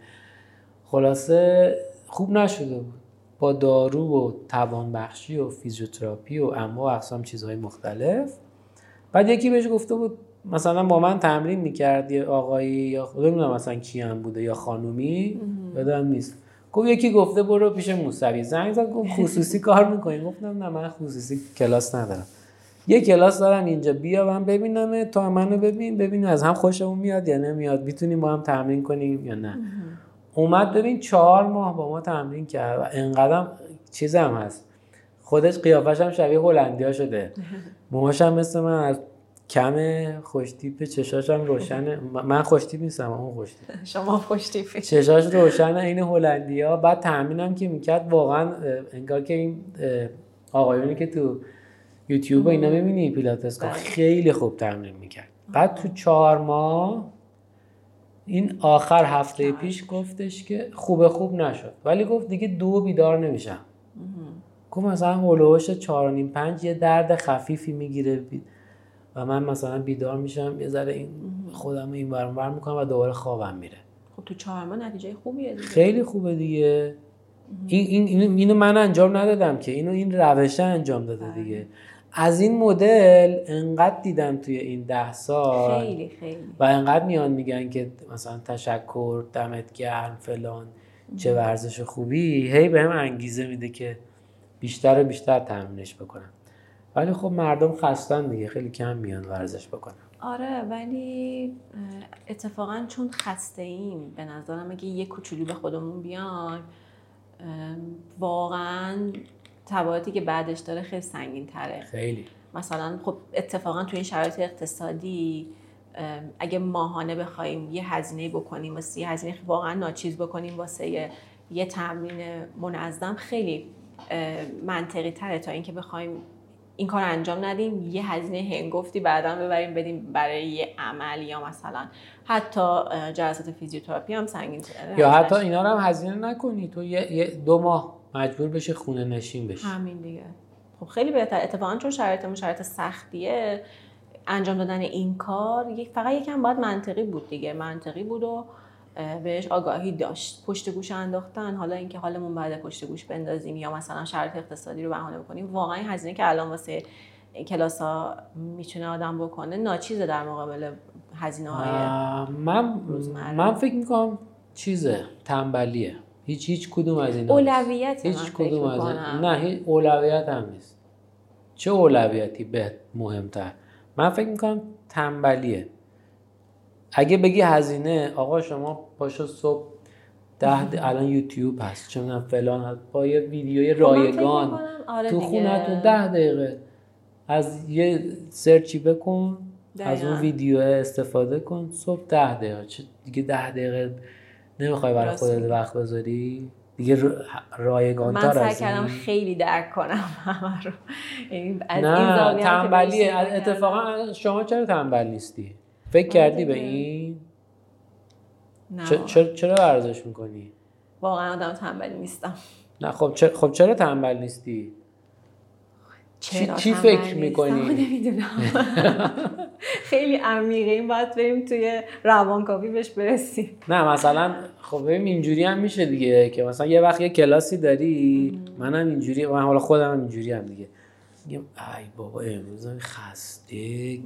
[SPEAKER 1] خلاصه خوب نشده بود. با دارو و توانبخشی و فیزیوتراپی و انواع و اقسام چیزهای مختلف. بعد یکی بهش گفته بود مثلا با من تمرین می‌کرد یه آقایی یا نمی‌دونم مثلا کی هم بوده یا خانومی. یادم نیست. گفت یکی گفته برو پیش موسوی. زنگ زد گفت خصوصی کار می‌کنی. گفتم نه من خصوصی کلاس ندارم. یه کلاس دارم اینجا. بیا من ببینم تا منو ببین. ببین از هم خوشمون میاد یا نمیاد. می‌تونیم با هم تمرین کنیم یا نه. اومد ببین چهار ماه با ما تمرین کرد و انقدرم چیزم هست. خودش قیافش هم شبیه هلندیا شده. موهاش هم مثل من از کم خوشتیپ چشاش هم روشنه من خوشتیپ نیستم اون خوشتیپ.
[SPEAKER 2] شما خوشتیپی.
[SPEAKER 1] چشاش روشنه این هلندیا. بعد تامینم که می‌کرد واقعا انگار که این آقایونی که تو یوتیوب اینا می‌بینی پیلاتس
[SPEAKER 2] بله.
[SPEAKER 1] خیلی خوب تمرین می‌کرد. بعد تو چهار ماه این آخر هفته پیش گفتش که خوبه خوب نشد. ولی گفت دیگه دو بیدار نمیشم. گفت مثلا هلوهاش چهار و نیم پنج یه درد خفیفی می‌گیره. و من مثلا بیدار میشم یه ذره این خودم این برم بر می‌کنم و دوباره خوابم میره.
[SPEAKER 2] خب تو چهار ماه نتیجه خوبیه دیگه.
[SPEAKER 1] خیلی خوبه دیگه. این, این اینو, اینو من انجام ندادم که اینو این روشه انجام داده
[SPEAKER 2] بله.
[SPEAKER 1] دیگه. از این مدل انقدر دیدم توی این ده سال
[SPEAKER 2] خیلی خیلی.
[SPEAKER 1] و انقدر میان میگن که مثلا تشکر دمت گرم فلان چه ورزش خوبی هی بهم انگیزه میده که بیشتر و بیشتر تمرینش بکنم ولی خب مردم خستن دیگه خیلی کم میان ورزش بکنن.
[SPEAKER 2] آره ولی اتفاقا چون خسته ایم به نظرم اگه یه کوچولو به خودمون بیایم واقعا تبعاتی که بعدش داره خیلی سنگین تره
[SPEAKER 1] خیلی.
[SPEAKER 2] مثلا خب اتفاقا تو این شرایط اقتصادی اگه ماهانه بخوایم یه هزینه بکنیم واسه یه هزینه واقعا ناچیز بکنیم واسه یه, یه تمرین منظم خیلی منطقی تره تا اینکه بخوایم این کار انجام ندیم یه هزینه هنگفتی بعدا ببریم بدیم برای یه عمل یا مثلا حتی جلسات فیزیوتراپی هم سنگین
[SPEAKER 1] یا حتی اینا رو هم هزینه نکنی. تو یه, یه دو ماه مجبور بشه خونه نشین بشی
[SPEAKER 2] همین دیگه. خب خیلی بهتر. اتفاقا چون شرایطمون شرایط سختیه انجام دادن این کار یک فقط یکم باید منطقی بود دیگه. منطقی بود و بهش آگاهی داشت. پشت گوش انداختن. حالا اینکه حالمون بعد پشت گوش بندازیم یا مثلا شرایط اقتصادی رو بهانه بکنیم. واقعا این هزینه که الان واسه کلاس ها می‌تونه آدم بکنه ناچیزه در مقابل هزینه های
[SPEAKER 1] من. من فکر می‌کنم چیزه تنبلیه. هیچ هیچ کدوم از اینا نیست.
[SPEAKER 2] اولویت
[SPEAKER 1] هیچ کدوم از این. نه هیچ اولویت هم نیست چه اولویتی به مهمتر من فکر می‌کنم تنبلیه اگه بگی هزینه آقا شما پاشو صبح ده الان یوتیوب هست چه می‌دونم فلان هست با یه ویدیوی
[SPEAKER 2] خب
[SPEAKER 1] رایگان
[SPEAKER 2] آره
[SPEAKER 1] تو
[SPEAKER 2] دیگه.
[SPEAKER 1] خونتون ده دقیقه از یه سرچی بکن از اون
[SPEAKER 2] دقیقاً.
[SPEAKER 1] ویدیو استفاده کن صبح ده دقیقه چه دیگه ده دقیقه نمی‌خوای برای خودت. وقت بذاری؟ دیگه رایگان
[SPEAKER 2] من
[SPEAKER 1] تر
[SPEAKER 2] سعی
[SPEAKER 1] از
[SPEAKER 2] کردم خیلی درک کنم همه رو. یعنی از
[SPEAKER 1] نه تنبلیه. اتفاقا شما چرا تنبل نیستی؟ فکر کردی به. این؟
[SPEAKER 2] نه
[SPEAKER 1] چرا چرا ورزش می‌کنی؟
[SPEAKER 2] واقعا آدم تنبلی نیستم.
[SPEAKER 1] نه خب چرا خب چرا تنبل نیستی؟ چی- چی فکر؟ می‌کنی؟
[SPEAKER 2] نمی‌دونم. خیلی عمیقه. این باید بریم توی روانکاوی بهش برسیم.
[SPEAKER 1] نه مثلا خب ببین اینجوری هم میشه دیگه که مثلا یه وقت یه کلاسی داری منم اینجوری من حالا خودم هم اینجوری هم دیگه. میگم ای بابا امروز خسته.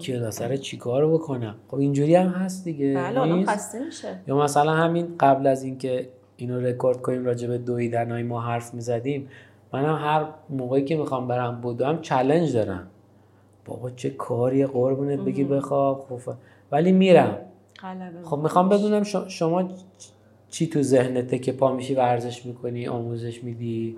[SPEAKER 1] کلاس رو چیکار بکنم؟ خب اینجوری هم هست دیگه.
[SPEAKER 2] بله
[SPEAKER 1] نیست؟
[SPEAKER 2] خسته میشه.
[SPEAKER 1] یا مثلا همین قبل از اینکه اینو رکورد کنیم راجع به دویدن های ما حرف می‌زدیم منم هر موقعی که می‌خوام برم بدوم چلنج دارم. بابا چه کاری قربونت بگی بخواب. خب ولی میرم. خب می‌خوام بدونم شما چی تو ذهنته که پا میشی ورزش می‌کنی آموزش میدی؟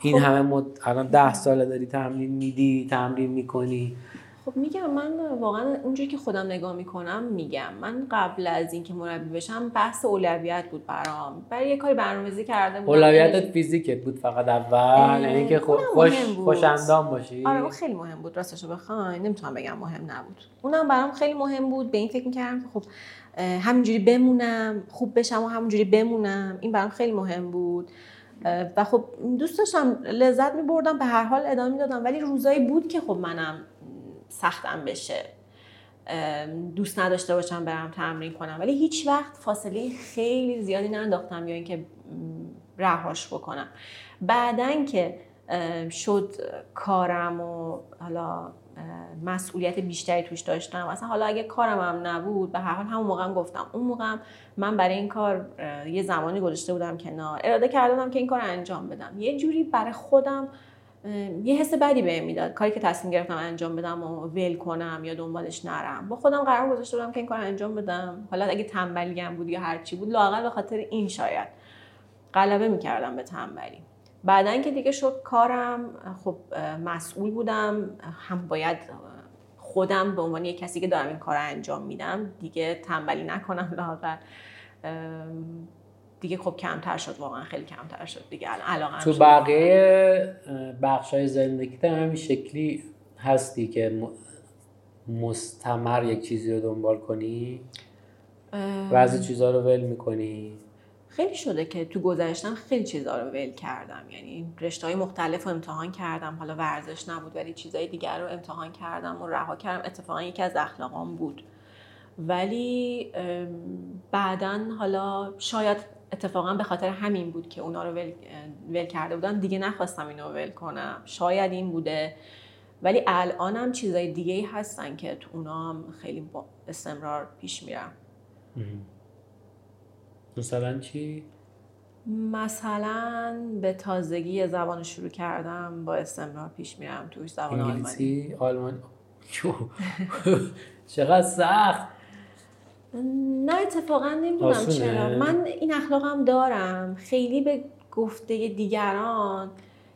[SPEAKER 1] این
[SPEAKER 2] خب.
[SPEAKER 1] همه مد... الان ده ساله داری تمرین میدی تمرین می‌کنی.
[SPEAKER 2] خب میگم من واقعا اونجوری که خودم نگاه می‌کنم میگم. من قبل از اینکه مربی بشم بحث اولویت بود برام. برای یه کاری برنامه‌ریزی کرده بودم.
[SPEAKER 1] اولویتت فیزیکت بود فقط اول. یعنی که خو- خوش. خوش اندام باشی.
[SPEAKER 2] آره اون خیلی مهم بود. راستش رو بخواین. نمی‌تونم بگم مهم نبود. اونم برام خیلی مهم بود. به این فکر می‌کردم که خب همینجوری بمونم خوب بشم و همینجوری بمونم. این برام خیلی مهم بود. و خب دوست داشتم لذت میبردم به هر حال ادامه می‌دادم. ولی روزایی بود که خب منم سختم بشه. دوست نداشته باشم برم تمرین کنم. ولی هیچ وقت فاصله خیلی زیادی ننداختم یا اینکه رهاش بکنم. بعدن که شد کارم و حالا مسئولیت بیشتری توش داشتم. اصلا حالا اگه کارم هم نبود به هر حال همون موقع هم گفتم. اون موقع من برای این کار یه زمانی گذاشته بودم کنار. اراده کردم که این کار انجام بدم. یه جوری برای خودم یه حس بدی بهم می‌داد. کاری که تصمیم گرفتم انجام بدم و ول کنم یا دنبالش نرم. با خودم قرار گذاشته بودم که این کار انجام بدم. حالا اگه تنبلیم بود یا هر چی بود لااقل به خاطر این شاید. غلبه می‌کردم به تنبلی. بعدا که دیگه شد کارم خب مسئول بودم. هم باید خودم به عنوان یک کسی که دارم این کار انجام میدم دیگه تنبلی نکنم لاغر دیگه خب کمتر شد واقعا خیلی کمتر شد دیگه. الان
[SPEAKER 1] تو بقیه بخش های زندگی همین شکلی هستی که مستمر یک چیزی رو دنبال کنی؟ بعضی چیزها رو ول می‌کنی؟
[SPEAKER 2] خیلی شده که تو گذشتم خیلی چیزا رو ول کردم. یعنی رشته های مختلف رو امتحان کردم. حالا ورزش نبود ولی چیزهای دیگر رو امتحان کردم و رها کردم. اتفاقا یکی از اخلاقام بود. ولی بعدا حالا شاید اتفاقا به خاطر همین بود که اونا رو ول, ول کرده بودم دیگه نخواستم اینو ول کنم. شاید این بوده. ولی الانم چیزای دیگه ای هستن که تو اونا هم خیلی با استمرار پیش میرم.
[SPEAKER 1] مثلا چی؟
[SPEAKER 2] مثلا به تازگی زبان شروع کردم با استمرار پیش میرم. توش زبان
[SPEAKER 1] انگلیسی؟ آلمانی؟ چقدر سخت.
[SPEAKER 2] نه اتفاقا نمی‌دونم چرا. من این اخلاقم دارم. خیلی به گفته دیگران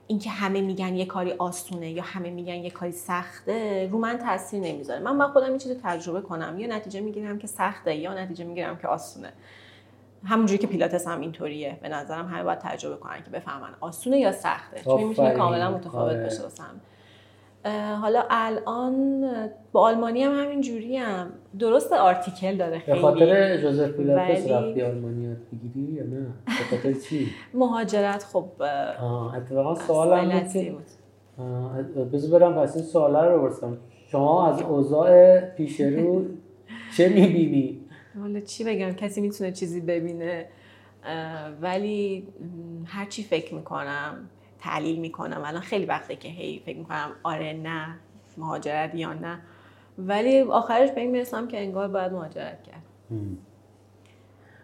[SPEAKER 2] اینکه همه میگن یه کاری آسونه یا همه میگن یه کاری سخته رو من تاثیر نمی‌ذاره. من با خودم این چیزی تجربه کنم. یا نتیجه می‌گیرم که سخته یا نتیجه می‌گیرم که آسونه. همونجوری که پیلاتس هم اینطوریه. به نظرم همه باید تجربه کنن که بفهمن آسونه یا سخته. چون می‌تونه کاملا متفاوت آره. باشه واسم. حالا الان با آلمانی هم همین جوری هم. درست آرتیکل داره خیلی.
[SPEAKER 1] به خاطر جوزف پیلاتس رفتی آلمانی یاد بگیری یا نه؟ به خاطر چی؟
[SPEAKER 2] مهاجرت خب
[SPEAKER 1] اتفاقا سوالم بود بذار برم پس این سواله رو برسم شما از اوضاع پیش رو چه می‌بینی؟
[SPEAKER 2] حالا چی بگم؟ کسی می‌تونه چیزی ببینه. ولی هر چی فکر می‌کنم تحلیل می‌کنم. الان خیلی وقته که هی فکر می‌کنم آره نه مهاجرت یا نه. ولی آخرش به این می‌رسم که انگار باید مهاجرت کرد.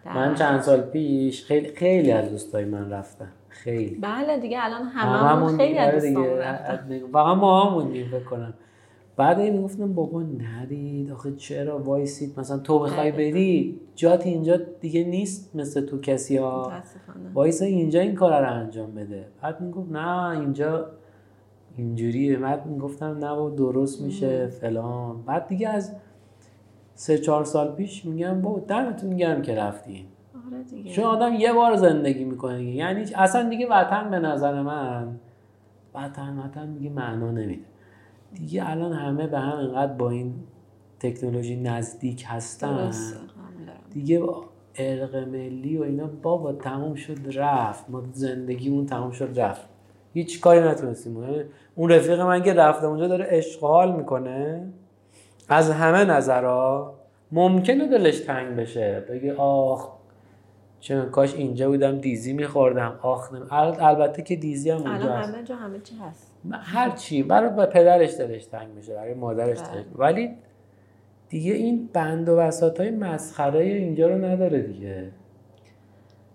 [SPEAKER 1] من چند سال پیش خیلی خیلی از دوستای من رفتن. خیلی.
[SPEAKER 2] بله دیگه الان همه خیلی از آره دوستان رفتن.
[SPEAKER 1] فقط ما هم موندیم بکنم بعد این گفتم بابا نرید آخه چرا وایسید؟ مثلا تو بخوای بری جات اینجا دیگه نیست مثل تو کسی ها. وایسا اینجا این کار رو انجام بده. بعد می‌گفت نه اینجا اینجوریه. بعد می‌گفتم نه با درست میشه فلان. بعد دیگه از سه چهار سال پیش میگم بابا دمتون گرم که رفتین.
[SPEAKER 2] آره
[SPEAKER 1] چون آدم یه بار زندگی می‌کنه یعنی اصلا دیگه وطن به نظر من وطن وطن دیگه معنا نمیده. دیگه الان همه به هم انقدر با این تکنولوژی نزدیک هستن. دیگه ارق ملی و اینا بابا تموم شد رفت. ما زندگیمون تموم شد رفت. هیچ کاری نتونستیم. اون رفیق من که رفته اونجا داره اشغال می‌کنه. از همه نظرها ممکنه دلش تنگ بشه. بگه آخ چون کاش اینجا بودم دیزی میخوردم. آخ البته که دیزی هم اونجا
[SPEAKER 2] هست. همه جا همه چی هست.
[SPEAKER 1] هر چی برای پدرش دلش تنگ میشه برای مادرش بله. تنگ ولی دیگه این بند و وسط های مسخره اینجا رو نداره دیگه.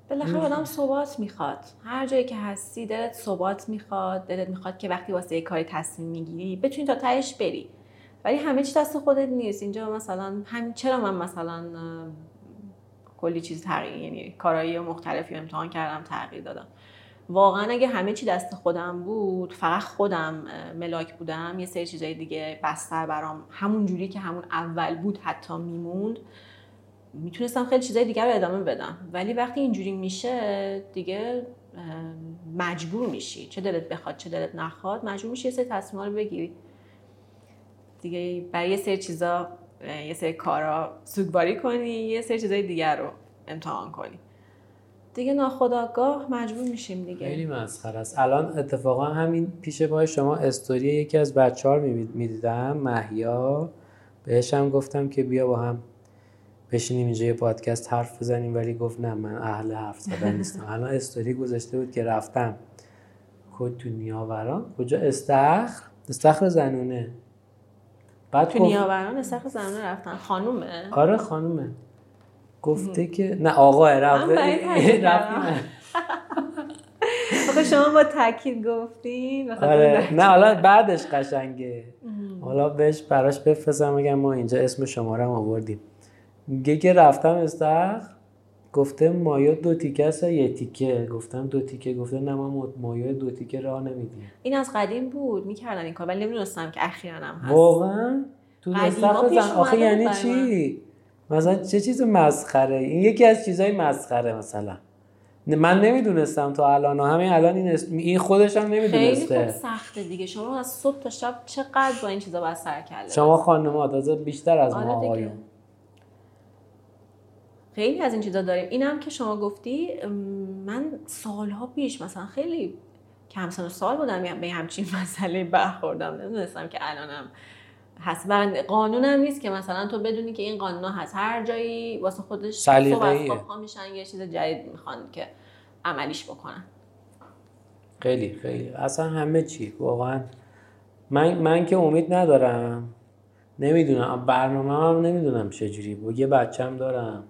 [SPEAKER 2] بالاخره آدم ثبات می‌خواد. هر جایی که هستی دلت ثبات می‌خواد دلت می‌خواد که وقتی واسه یه کاری تصمیم می‌گیری بتونی تا تهش بری. ولی همه چی دست خودت نیست. اینجا مثلا هم چرا من مثلا کلی چیز تغییر یعنی کارایی مختلفی امتحان کردم تغییر دادم. واقعا اگه همه چی دست خودم بود فقط خودم ملاک بودم یه سری چیزای دیگه بستر برام همون جوری که همون اول بود حتی میموند. می‌تونستم خیلی چیزای دیگر رو ادامه بدم. ولی وقتی اینجوری میشه دیگه مجبور میشی. چه دلت بخواد چه دلت نخواد مجبور میشی یه سری تصمیمات رو بگیری. دیگه برای یه سری چیزا یه سری کارا سوگواری کنی یه سری چیزای دیگر رو امتحان کنی. دیگه ناخداگاه مجبور میشیم دیگه.
[SPEAKER 1] خیلی مسخره است. الان اتفاقا همین پیش پای شما استوری یکی از بچه ها می‌دیدم محیا بهش هم گفتم که بیا با هم بشینیم اینجا یه پادکست حرف بزنیم ولی گفت نه من اهل حرف زدن نیستم. الان استوری گذاشته بود که رفتم کد تو نیاوران. کجا؟ استخر؟ استخر زنونه.
[SPEAKER 2] بعد تو نیاوران استخر زنونه رفتن. خانومه؟
[SPEAKER 1] آره خانومه. گفته که نه آقا رفته رفتی.
[SPEAKER 2] شما با تاکید گفتین؟
[SPEAKER 1] آره. نه حالا بعدش قشنگه. حالا بهش براش بفرستم میگم ما اینجا اسم شما رو آوردیم. میگه که رفتم استخر گفته مایو دو تیکه است یه تیکه. گفتم دو تیکه. گفته نه ما مایو دو تیکه راه نمیدیم.
[SPEAKER 2] این از قدیم بود. می‌کردن این کار. ولی نمی‌دونستم که اخیرا هم هست.
[SPEAKER 1] واقعا تو زن آخه یعنی چی؟ مثلا چه چیز مسخره؟ این یکی از چیزای مسخره مثلا. من نمی‌دونستم تا الان همین الان این, اسم- این خودش هم
[SPEAKER 2] خیلی خوب
[SPEAKER 1] نمی‌دونسته
[SPEAKER 2] سخته دیگه. شما از صبح تا شب چقدر با این چیزا باید سر کله
[SPEAKER 1] شما خانم‌ها تازه بیشتر از
[SPEAKER 2] آره
[SPEAKER 1] ما
[SPEAKER 2] دیگه.
[SPEAKER 1] آقایون
[SPEAKER 2] خیلی از این چیزا داریم. اینم که شما گفتی من سالها پیش مثلا خیلی کم سن سال بودم یه- به همچین مسئله برخوردم. نمی‌دونستم که الانم هست. و قانونم نیست که مثلا تو بدونی که این قانونا هست. هر جایی واسه خودش
[SPEAKER 1] سلیقه‌ایه.
[SPEAKER 2] پا میشن یه چیز جدید می‌خوان که عملیش بکنن.
[SPEAKER 1] خیلی خیلی. اصلا همه چی. واقعا. من من که امید ندارم. نمی‌دونم. برنامه هم نمی‌دونم چجوری. بود یه بچم دارم.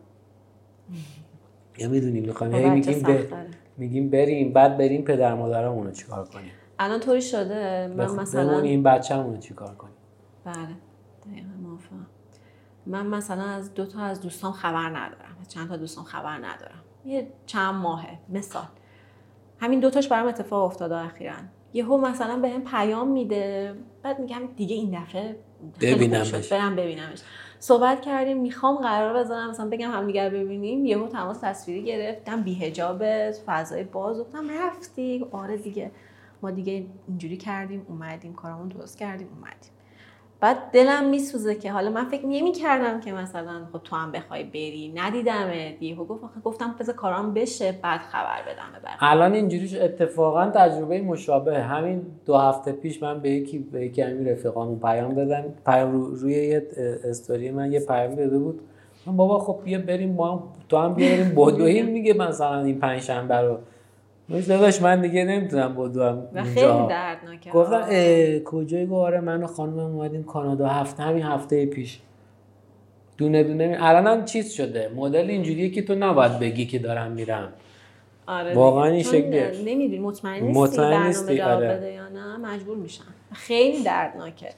[SPEAKER 1] یا می‌دونی می‌خوایم
[SPEAKER 2] با
[SPEAKER 1] هی
[SPEAKER 2] بچه
[SPEAKER 1] میگیم ب... میگیم بریم. بعد بریم پدر مادرمون رو چیکار کنیم؟
[SPEAKER 2] الان طوری شده؟ من
[SPEAKER 1] بخ-
[SPEAKER 2] مثلا
[SPEAKER 1] بمونیم بچه‌مون رو چیکار کنیم؟
[SPEAKER 2] بله دقیقا موافقم. من مثلا از دو تا از دوستان خبر ندارم چند تا دوستان خبر ندارم. یه چند ماهه مثال. همین دو تاش برام اتفاق افتاده اخیرا. یهو مثلا بهم پیام میده بعد میگم دیگه این دفعه
[SPEAKER 1] ببینمش.
[SPEAKER 2] برم ببینمش. صحبت کردیم می‌خوام قرار بزنم مثلا بگم همدیگر ببینیم. یهو تماس تصویری گرفتم بیهجاب فضای باز گفتم رفتی. آره دیگه ما دیگه اینجوری کردیم اومدیم کارمون درست کردیم اومدیم. بعد دلم میسوزه که حالا من فکر نمی کردم که مثلا خب تو هم بخوای بری. ندیدمت. یهو گفت گفتم بذار کارام بشه بعد خبر بدم بقیه.
[SPEAKER 1] الان اینجوری شد. اتفاقا تجربه مشابه. همین دو هفته پیش من به یکی به یکی همین رفیقامون پیام دادم. پیام رو- روی یه استوری من یه پیام داده بود. من بابا خب بیا بریم ما تو هم بیا بریم. بدویم میگه مثلا این پنج شنبه رو. گفتم داداش من دیگه نمی‌تونم بدوم
[SPEAKER 2] و
[SPEAKER 1] اونجا.
[SPEAKER 2] خیلی دردناکه
[SPEAKER 1] گفتم
[SPEAKER 2] آه.
[SPEAKER 1] اه، کجای گفت آره من و خانمم اومدیم کانادا هفته همین هفته پیش دونه دونه می... الان هم چیز شده مدل اینجوریه که تو نباید بگی که دارم میرم
[SPEAKER 2] آره
[SPEAKER 1] واقعا. این شکلیه.
[SPEAKER 2] نمی‌دونی مطمئن نیستی
[SPEAKER 1] مطمئن
[SPEAKER 2] برنامه
[SPEAKER 1] نیستی، آره.
[SPEAKER 2] بده یا نه مجبور میشن خیلی دردناکه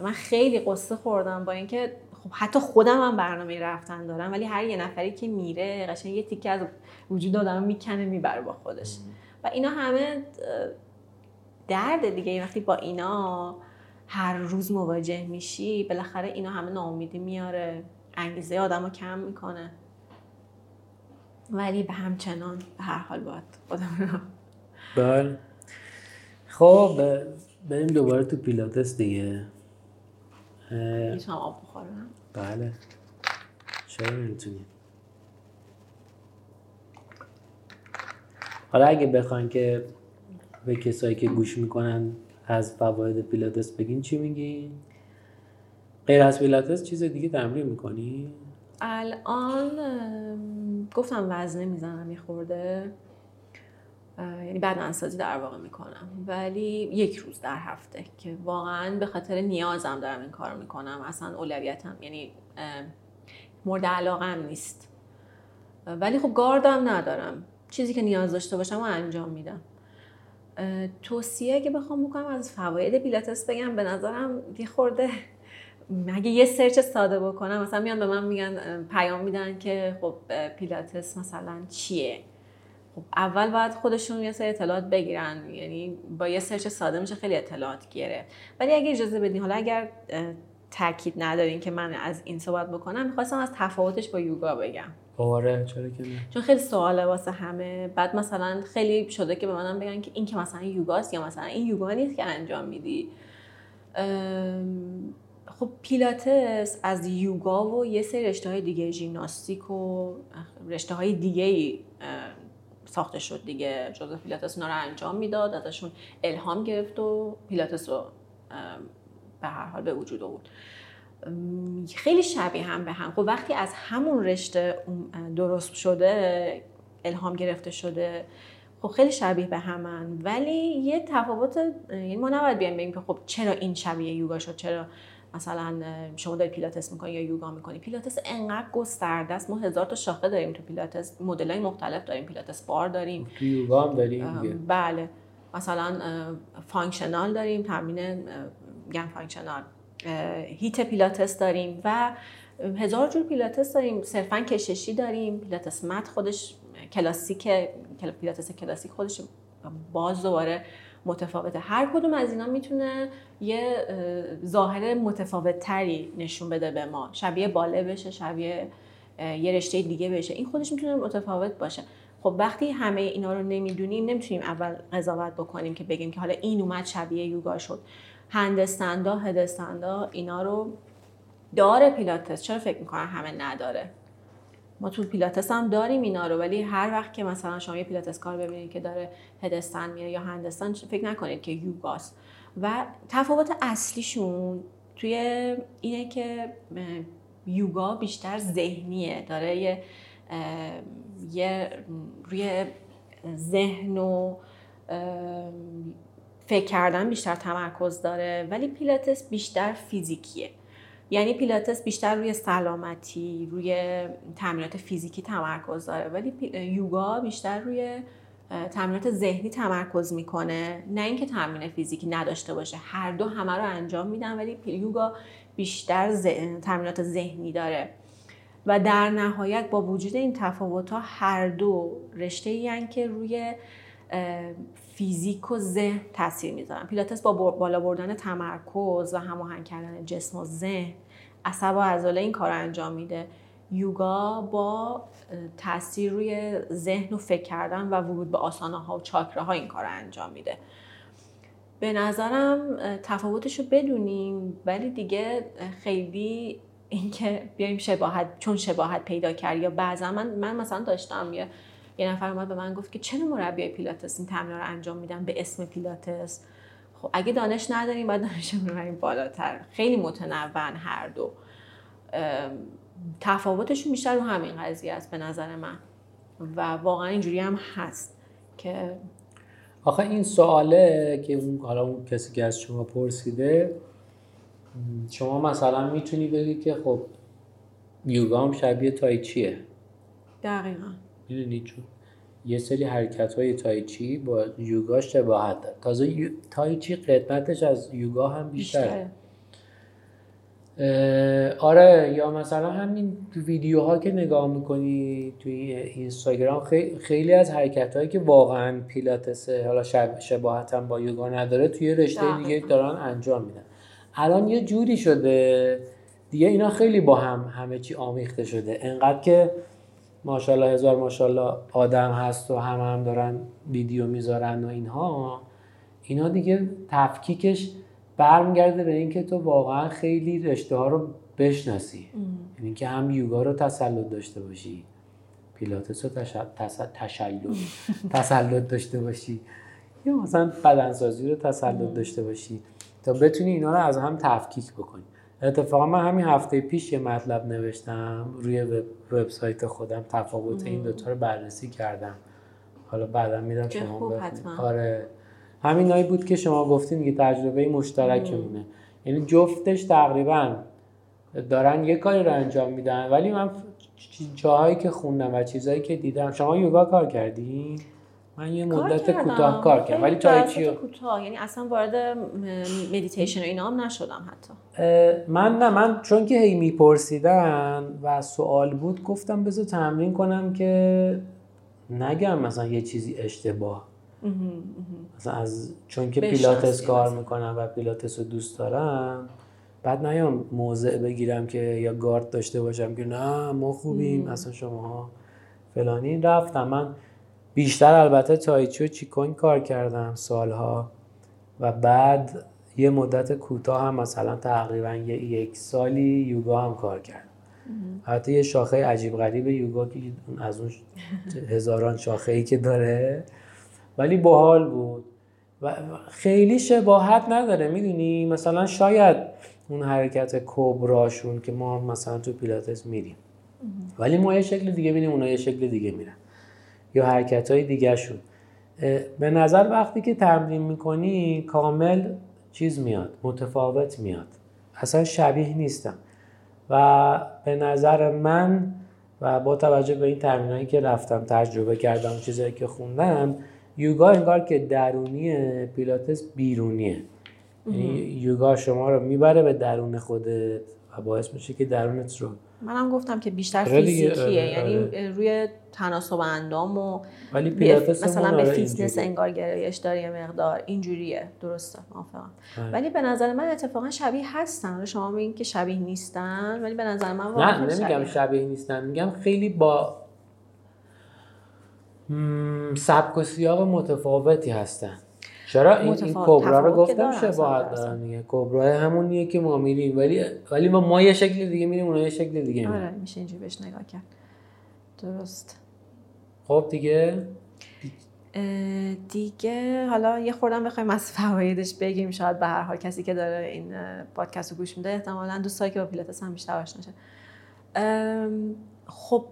[SPEAKER 2] من خیلی قصه خوردم با اینکه خب حتی خودم هم برنامه رفتن دارم ولی هر یه نفری که میره قشنگ یه تیکه از وجود آدم می‌کنه می‌بره با خودش. و اینا همه درد دیگه. وقتی با اینا هر روز مواجه میشی بالاخره اینا همه ناامیدی میاره. انگیزه آدم رو کم می‌کنه. ولی به همچنان به هر حال باید خودم رو
[SPEAKER 1] بله. خب بریم دوباره تو پیلاتس دیگه.
[SPEAKER 2] می‌تونم آب بخورم
[SPEAKER 1] بله چرا نمی‌تونی حالا اگه بخواین که به کسایی که گوش می‌کنن از فواید پیلاتس بگین چی میگین؟ غیر از پیلاتس چیز دیگه تمرین می‌کنی؟
[SPEAKER 2] الان گفتم وزنه می‌زنم یه خورده یعنی بدنسازی در واقع می‌کنم. ولی یک روز در هفته که واقعا به خاطر نیازم دارم این کار می‌کنم. اصلا اولویتم یعنی مورد علاقم نیست. اه، ولی خب گاردم ندارم. چیزی که نیاز داشته باشم و انجام میدم. توصیه اگه بخوام بکنم از فواید پیلاتس بگم به نظرم یه خورده اگه یه search ساده بکنم مثلا میان به من میگن پیام میدن که خب پیلاتس مثلا چیه؟ خب اول باید خودشون یه سری اطلاعات بگیرن. یعنی با یه search ساده میشه خیلی اطلاعات گیره. ولی اگه اجازه بدین حالا اگر تاکید ندارین که من از این صحبت بکنم می‌خواستم از تفاوتش با یوگا بگم.
[SPEAKER 1] آره چرا که
[SPEAKER 2] چون خیلی سواله واسه همه. بعد مثلا خیلی شده که به منم بگن که این که مثلا یوگاست یا مثلا این یوگا نیست که انجام میدی. خب پیلاتس از یوگا و یه سری رشته های دیگه ژیمناستیک و رشته های دیگه ساخته شد دیگه. جزء پیلاتس اونا رو انجام می‌داد ازشون الهام گرفت و پیلاتس رو به هر حال به وجود ام، خیلی شبیه هم به هم. خب وقتی از همون رشته درست شده الهام گرفته شده خب خیلی شبیه به همن. ولی یه تفاوت یعنی ما نباید بیایم بگیم که خب چرا این شبیه یوگا شد چرا مثلا شما داری پیلاتس می‌کنی یا یوگا می‌کنی. پیلاتس انقدر گسترده است ما هزار تا شاخه داریم تو پیلاتس. مدل های مختلف داریم. پیلاتس barre داریم.
[SPEAKER 1] تو یوگا هم داری دیگه.
[SPEAKER 2] بله. مثلا functional داریم. تمرین اه، میگم functional. HIIT پیلاتس داریم و هزار جور پیلاتس داریم. صرفا کششی داریم. پیلاتس mat خودش کلاسیک کل- پیلاتس کلاسیک خودش باز دوباره متفاوته. هر کدوم از اینا می‌تونه یه ظاهر متفاوت تری نشون بده به ما. شبیه باله بشه شبیه یه رشته دیگه بشه. این خودش می‌تونه متفاوت باشه. خب وقتی همه اینا رو نمی‌دونیم نمی‌تونیم اول قضاوت بکنیم که بگیم که حالا این اومد شبیه یوگا شد. هندستندا هدستندا اینا رو داره پیلاتس. چرا فکر می‌کنن همه نداره؟ ما تو پیلاتس هم داریم اینا رو ولی هر وقت که مثلا شما یه پیلاتس کار ببینید که داره هدستان میره یا هندستان فکر نکنید که یوگاست. و تفاوت اصلیشون توی اینه که یوگا بیشتر ذهنیه. داره یه یه روی ذهن و فکر کردن بیشتر تمرکز داره. ولی پیلاتس بیشتر فیزیکیه. یعنی پیلاتس بیشتر روی سلامتی روی تمرینات فیزیکی تمرکز داره ولی یوگا بیشتر روی تمرینات ذهنی تمرکز می‌کنه. نه اینکه تمرین فیزیکی نداشته باشه هر دو همه رو انجام میدن ولی یوگا بیشتر تمرینات ذهنی داره. و در نهایت با وجود این تفاوت ها هر دو رشته که روی فیزیک و ذهن تاثیر می‌ذارن. پیلاتس با بالا بردن تمرکز و هماهنگ کردن جسم و ذهن عصب و عضله این کار انجام میده. یوگا با تاثیر روی ذهن و فکر کردن و ورود به آسانه ها و چاکره ها این کار انجام میده. به نظرم تفاوتش رو بدونیم ولی دیگه خیلی اینکه بیایم شباهت چون شباهت پیدا کرد یا بعضا من من مثلا داشتم یه یه نفر اومد به من گفت که چرا مربی پیلاتس این تمرین رو انجام میدن به اسم پیلاتس؟ خب اگه دانش نداریم باید دانش رو بالاتر. خیلی متنوع هر دو. تفاوتشون بیشتر رو همین قضیه است به نظر من. و واقعا اینجوری هم هست که
[SPEAKER 1] آخه این سواله که اون حالا اون کسی که از شما پرسیده شما مثلا می‌تونی بگی که خب یوگا هم شبیه تایچیه
[SPEAKER 2] دقیقا.
[SPEAKER 1] می‌دونی چون یه سری حرکت های تایچی با یوگا شباهت داره تازه تایچی قدمتش از یوگا هم بیشتره. آره یا مثلا همین ویدیوها که نگاه می‌کنی توی اینستاگرام خیلی از حرکت هایی که واقعا پیلاتسه حالا شباهت هم با یوگا نداره توی رشته دیگه دارن انجام میدن. الان یه جوری شده دیگه اینا خیلی با هم همه چی آمیخته شده. انقدر که ماشاءالله هزار ماشاءالله آدم هست و همه هم دارن ویدیو می‌ذارن و اینها. اینا دیگه تفکیکش برمیگرده به اینکه تو واقعا خیلی رشته ها رو بشناسی. یعنی که هم یوگا رو تسلط داشته باشی پیلاتس رو تسلط تسلط داشته باشی یا مثلا بدنسازی رو تسلط داشته باشی. تا بتونی اینا رو از هم تفکیک بکنی. اتفاقا من همین هفته پیش یه مطلب نوشتم روی وب وبسایت خودم. تفاوت این دوتا رو بررسی کردم. حالا بعدا میدم شما آره. همینایی بود که شما گفتین که تجربه مشترکمونه. یعنی جفتش تقریبا دارن یه کاری رو انجام میدن ولی من جاهایی که خوندم و چیزهایی که دیدم شما یوگا کار کردی؟ من یه مدت کوتاه کار کردم ولی تایچی
[SPEAKER 2] کوتاه. یعنی اصلا وارد مدیتیشن و اینا هم نشدم حتی.
[SPEAKER 1] من نه من چون که هی میپرسیدن و سوال بود گفتم بذار تمرین کنم که نگم مثلا یه چیزی اشتباه. مثلا از چون که پیلاتس کار می‌کنم و پیلاتس رو دوست دارم بعد نیام موضع بگیرم که یا گارد داشته باشم که نه ما خوبیم اصلا شما فلانی. رفتم. من بیشتر البته تایچی و چیکون کار کردم سالها و بعد یه مدت کوتاه هم مثلا تقریبا یه یک سالی یوگا هم کار کردم. حتی یه شاخه عجیب غریب یوگا که از اون هزاران شاخه ای که داره ولی باحال بود. و خیلی شباهت نداره می‌دونی؟ مثلا شاید اون حرکت کبراشون که ما مثلا تو پیلاتس میریم. ولی ما یه شکل دیگه میریم اونا یه شکل دیگه میرن. یا حرکت های دیگه شون به نظر وقتی که تمرین می‌کنی کامل چیز میاد متفاوت میاد. اصلا شبیه نیستم. و به نظر من و با توجه به این تمرینایی که رفتم تجربه کردم چیزایی که خوندم یوگا انگار که درونیه پیلاتس بیرونیه. یعنی یوگا شما رو می‌بره به درون خودت و باعث میشه که درونت رو
[SPEAKER 2] منم گفتم که بیشتر
[SPEAKER 3] آره
[SPEAKER 2] فیزیکیه
[SPEAKER 3] آره،
[SPEAKER 2] یعنی
[SPEAKER 3] آره.
[SPEAKER 2] روی تناسب اندام و
[SPEAKER 3] ولی
[SPEAKER 2] مثلا به فیتنس. انگار گرایش داره یه مقدار اینجوریه درسته موافقم
[SPEAKER 3] آره.
[SPEAKER 2] ولی به نظر من اتفاقا شبیه هستن شما میگین که شبیه نیستن ولی به نظر من
[SPEAKER 3] نه نمیگم
[SPEAKER 2] شبیه
[SPEAKER 3] شبیه نیستن میگم خیلی با سبک و سیاق متفاوتی هستن چرا؟ این, این. cobra رو گفتم شباهت. دارن دیگه؟ cobra همونیه که ما میریم. ولی ولی ما, ما یه شکل دیگه میریم اونها یه شکل دیگه
[SPEAKER 2] آره میشه اینجوری بهش نگاه کرد. درست.
[SPEAKER 3] خب دیگه؟
[SPEAKER 2] دیگه حالا یه خوردم بخوایم از فوایدش بگیم. شاید به هر حال کسی که داره این پادکست رو گوش میده احتمالا دوست داره که با پیلاتس هم بیشتر آشنا خب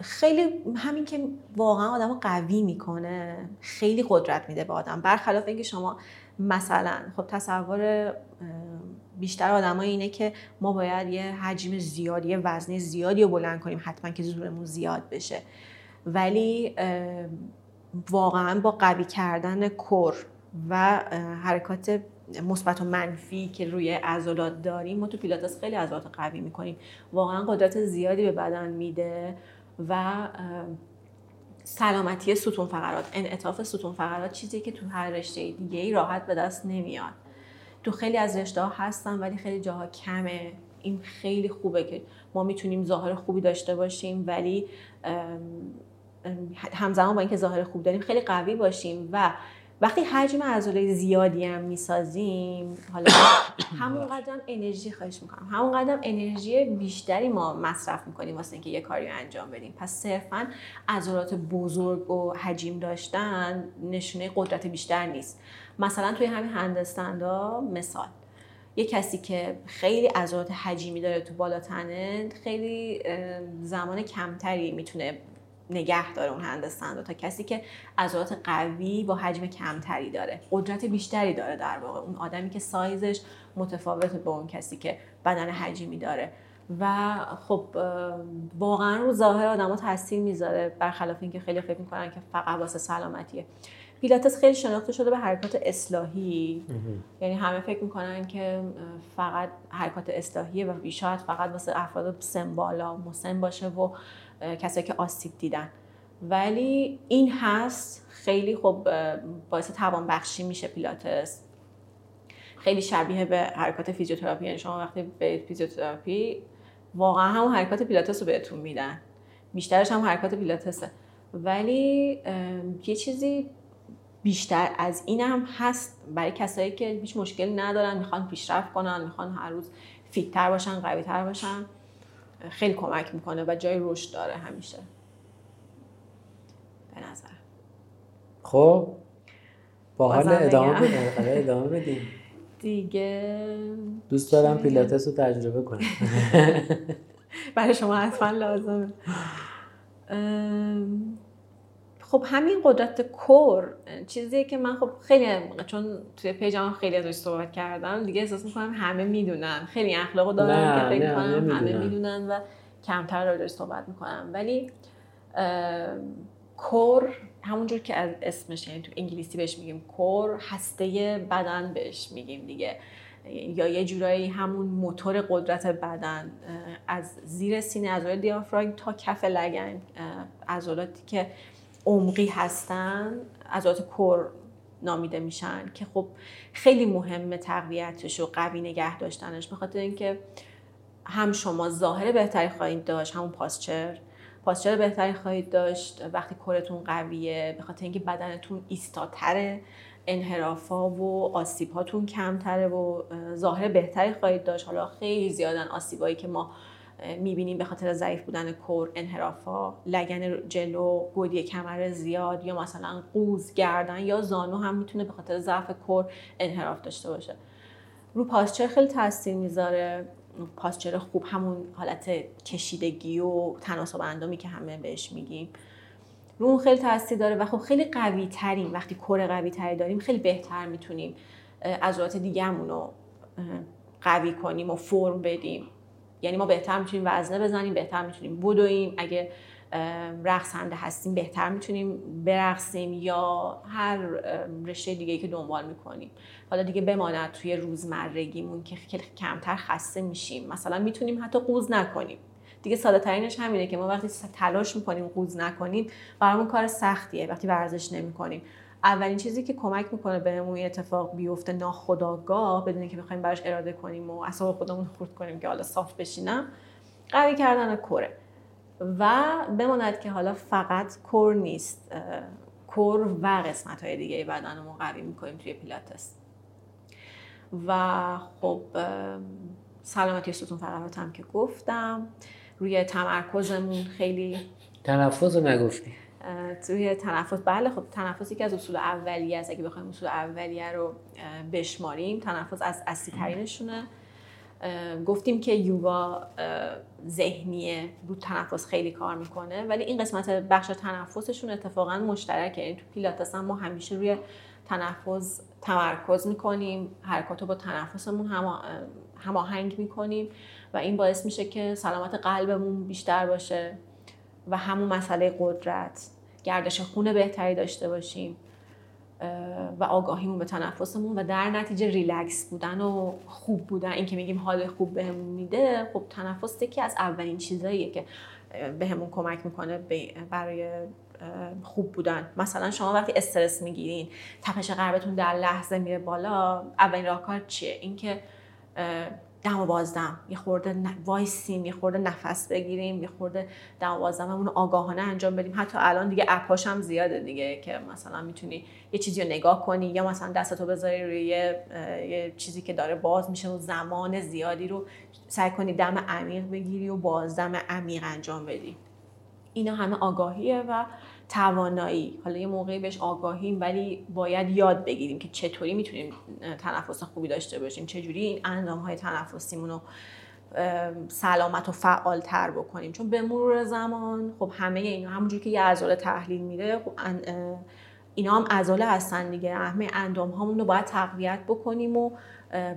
[SPEAKER 2] خیلی همین که واقعا آدم قوی می‌کنه خیلی قدرت میده به آدم. برخلاف اینکه شما مثلا خب تصور بیشتر آدمای اینه که ما باید یه حجم زیادی یه وزنه زیادی رو بلند کنیم حتما که زورمون زیاد بشه. ولی واقعا با قوی کردن کور و حرکات مثبت و منفی که روی عضلات داریم ما تو پیلاتس خیلی عضلات قوی می‌کنیم. واقعا قدرت زیادی به بدن میده. و سلامتی ستون فقرات انعطاف ستون فقرات چیزی که تو هر رشته دیگه ای راحت به دست نمیاد. تو خیلی از رشته ها هستن ولی خیلی جاها کمه. این خیلی خوبه که ما می‌تونیم ظاهر خوبی داشته باشیم ولی همزمان با اینکه ظاهر خوب داریم خیلی قوی باشیم و وقتی حجم عضله زیادی هم می‌سازیم حالا همون قدم انرژی خواهش می‌کنم. همون قدم انرژی بیشتری ما مصرف می‌کنیم واسه اینکه یه کاری رو انجام بدیم. پس صرفا عضلات بزرگ و حجیم داشتن نشونه قدرت بیشتر نیست. مثلا توی همین هندستندا مثال یه کسی که خیلی عضلات حجیمی داره تو بالا تنه خیلی زمان کمتری می‌تونه نگه داره اون هندستند تا کسی که عضلات قوی با حجم کمتری داره. قدرت بیشتری داره در واقع. اون آدمی که سایزش متفاوته با اون کسی که بدن حجیمی داره. و خب واقعا رو ظاهر آدما تاثیر می‌ذاره برخلاف اینکه خیلی فکر می‌کنن که فقط واسه سلامتیه. پیلاتس خیلی شناخته شده به حرکات اصلاحی. یعنی همه فکر می‌کنن که فقط حرکات اصلاحیه و بیشاید فقط واسه افراد سن بالا مسن باشه و کسایی که آسیب دیدن. ولی این هست خیلی خب باعث توانبخشی میشه پیلاتس. خیلی شبیه به حرکات فیزیوتراپی یعنی شما وقتی به فیزیوتراپی واقعا همون حرکات پیلاتس رو بهتون میدن. بیشترش هم حرکات پیلاتسه. ولی یه چیزی بیشتر از این هم هست برای کسایی که هیچ مشکلی ندارن می‌خوان پیشرفت کنن می‌خوان هر روز fit تر باشن قوی تر باشن. خیلی کمک می‌کنه و جای رشد داره همیشه. به نظر.
[SPEAKER 3] خب با حال ادامه. بدیم. آره، ادامه بدیم.
[SPEAKER 2] دیگه
[SPEAKER 3] دوست دارم؟ پیلاتس رو تجربه کنم.
[SPEAKER 2] برای شما حتما لازمه. خب همین قدرت کور چیزیه که من خب خیلی چون توی پیجم خیلی ازش صحبت کردم دیگه احساس می‌کنم همه می‌دونن. خیلی اخلاقو دارن
[SPEAKER 3] نه،
[SPEAKER 2] که فکر کنم همه. می‌دونن و کمتر راجعش صحبت می‌کنم. ولی کور همونجور که از اسمش یعنی تو انگلیسی بهش میگیم کور هسته بدن بهش میگیم دیگه. یا یه جورایی همون موتور قدرت بدن. از زیر سینه عضله دیافراگم تا کف لگن. عضلاتی که عمقی هستن عضلات کور نامیده میشن که خب خیلی مهمه تقویتش و قوی نگه داشتنش. به خاطر اینکه هم شما ظاهر بهتری خواهید داشت همون پاسچر پاسچر بهتری خواهید داشت وقتی کورتون قویه به خاطر اینکه بدنتون ایستاتره انحرافا و آسیب هاتون کمتره و اه، ظاهر بهتری خواهید داشت. حالا خیلی زیادن آسیبایی که ما می‌بینیم به خاطر ضعیف بودن کور انحرافا لگن جلو گودی کمر زیاد یا مثلا قوز گردن یا زانو هم می‌تونه به خاطر ضعف کور انحراف داشته باشه. رو پاسچر خیلی تاثیر می‌ذاره. پاسچر خوب همون حالت کشیدگی و تناسب اندامی که همه بهش میگیم. رو اون خیلی تاثیر داره و خب خیلی قوی تریم وقتی کور قوی تری داریم خیلی بهتر می‌تونیم عضلات دیگه‌مون رو قوی کنیم و فرم بدیم. یعنی ما بهتر می‌تونیم وزنه بزنیم بهتر می‌تونیم بدویم اگه رقصنده هستیم بهتر می‌تونیم برقصیم یا هر رشته دیگه که دنبال می‌کنیم. حالا دیگه بماند توی روزمرگیمون که خیلی کمتر خسته میشیم. مثلا می‌تونیم حتی قوز نکنیم. دیگه ساده ترینش همینه که ما وقتی تلاش می‌کنیم قوز نکنیم برامون کار سختیه. وقتی ورزش نمی‌کنیم. اولین چیزی که کمک می‌کنه بهمون این اتفاق بیفته ناخداگاه بدون که بخوایم براش اراده کنیم و اعصاب خودمون خورد کنیم که حالا صاف بشینم قوی کردن کره و بماند که حالا فقط کور نیست کور و قسمت های دیگه بدنمون قوی می‌کنیم توی پیلاتس. و خب سلامتی ستون فقرات هم که گفتم. روی تمرکزمون خیلی
[SPEAKER 1] تنفس رو نگفتی.
[SPEAKER 2] توی تنفس. بله خب تنفسی که از اصول اولیه است. اگه بخوایم اصول اولیه رو بشماریم تنفس از اصلی ترینشونه گفتیم که یوگا ذهنیه رو تنفس خیلی کار می‌کنه. ولی این قسمت بخش تنفسشون اتفاقا مشترکه. یعنی تو پیلاتس هم ما همیشه روی تنفس تمرکز می‌کنیم. حرکات رو با تنفسمون هماهنگ می‌کنیم. و این باعث میشه که سلامت قلبمون بیشتر باشه. و همون مسئله قدرت گردش خون بهتری داشته باشیم و آگاهیمون به تنفسمون و در نتیجه ریلکس بودن و خوب بودن. این که میگیم حال خوب بهمون میده خب تنفس یکی از اولین چیزاییه که بهمون کمک می‌کنه برای خوب بودن. مثلا شما وقتی استرس می‌گیرین تپش قلبتون در لحظه میره بالا اولین راهکار چیه؟ اینکه دم و بازدم. یه خورده وایسیم یه خورده نفس بگیریم یه خورده دم و بازدممون آگاهانه انجام بدیم. حتی الان دیگه اپاش هم زیاده دیگه که مثلا می‌تونی یه چیزی رو نگاه کنی یا مثلا دستتو بذاری روی یه چیزی که داره باز میشه و زمان زیادی رو سعی کنی دم عمیق بگیری و بازدم عمیق انجام بدی. اینا همه آگاهیه و توانایی. حالا یه موقعی بهش آگاهیم ولی باید یاد بگیریم که چطوری می‌تونیم تنفس خوبی داشته باشیم. چجوری این اندام های تنفسیمون رو سلامت و فعال تر بکنیم. چون به مرور زمان خب همه اینا همونجوری که یه عضله تحلیل میره خب اینا هم عضله هستن دیگه. همه اندام هامون رو باید تقویت بکنیم و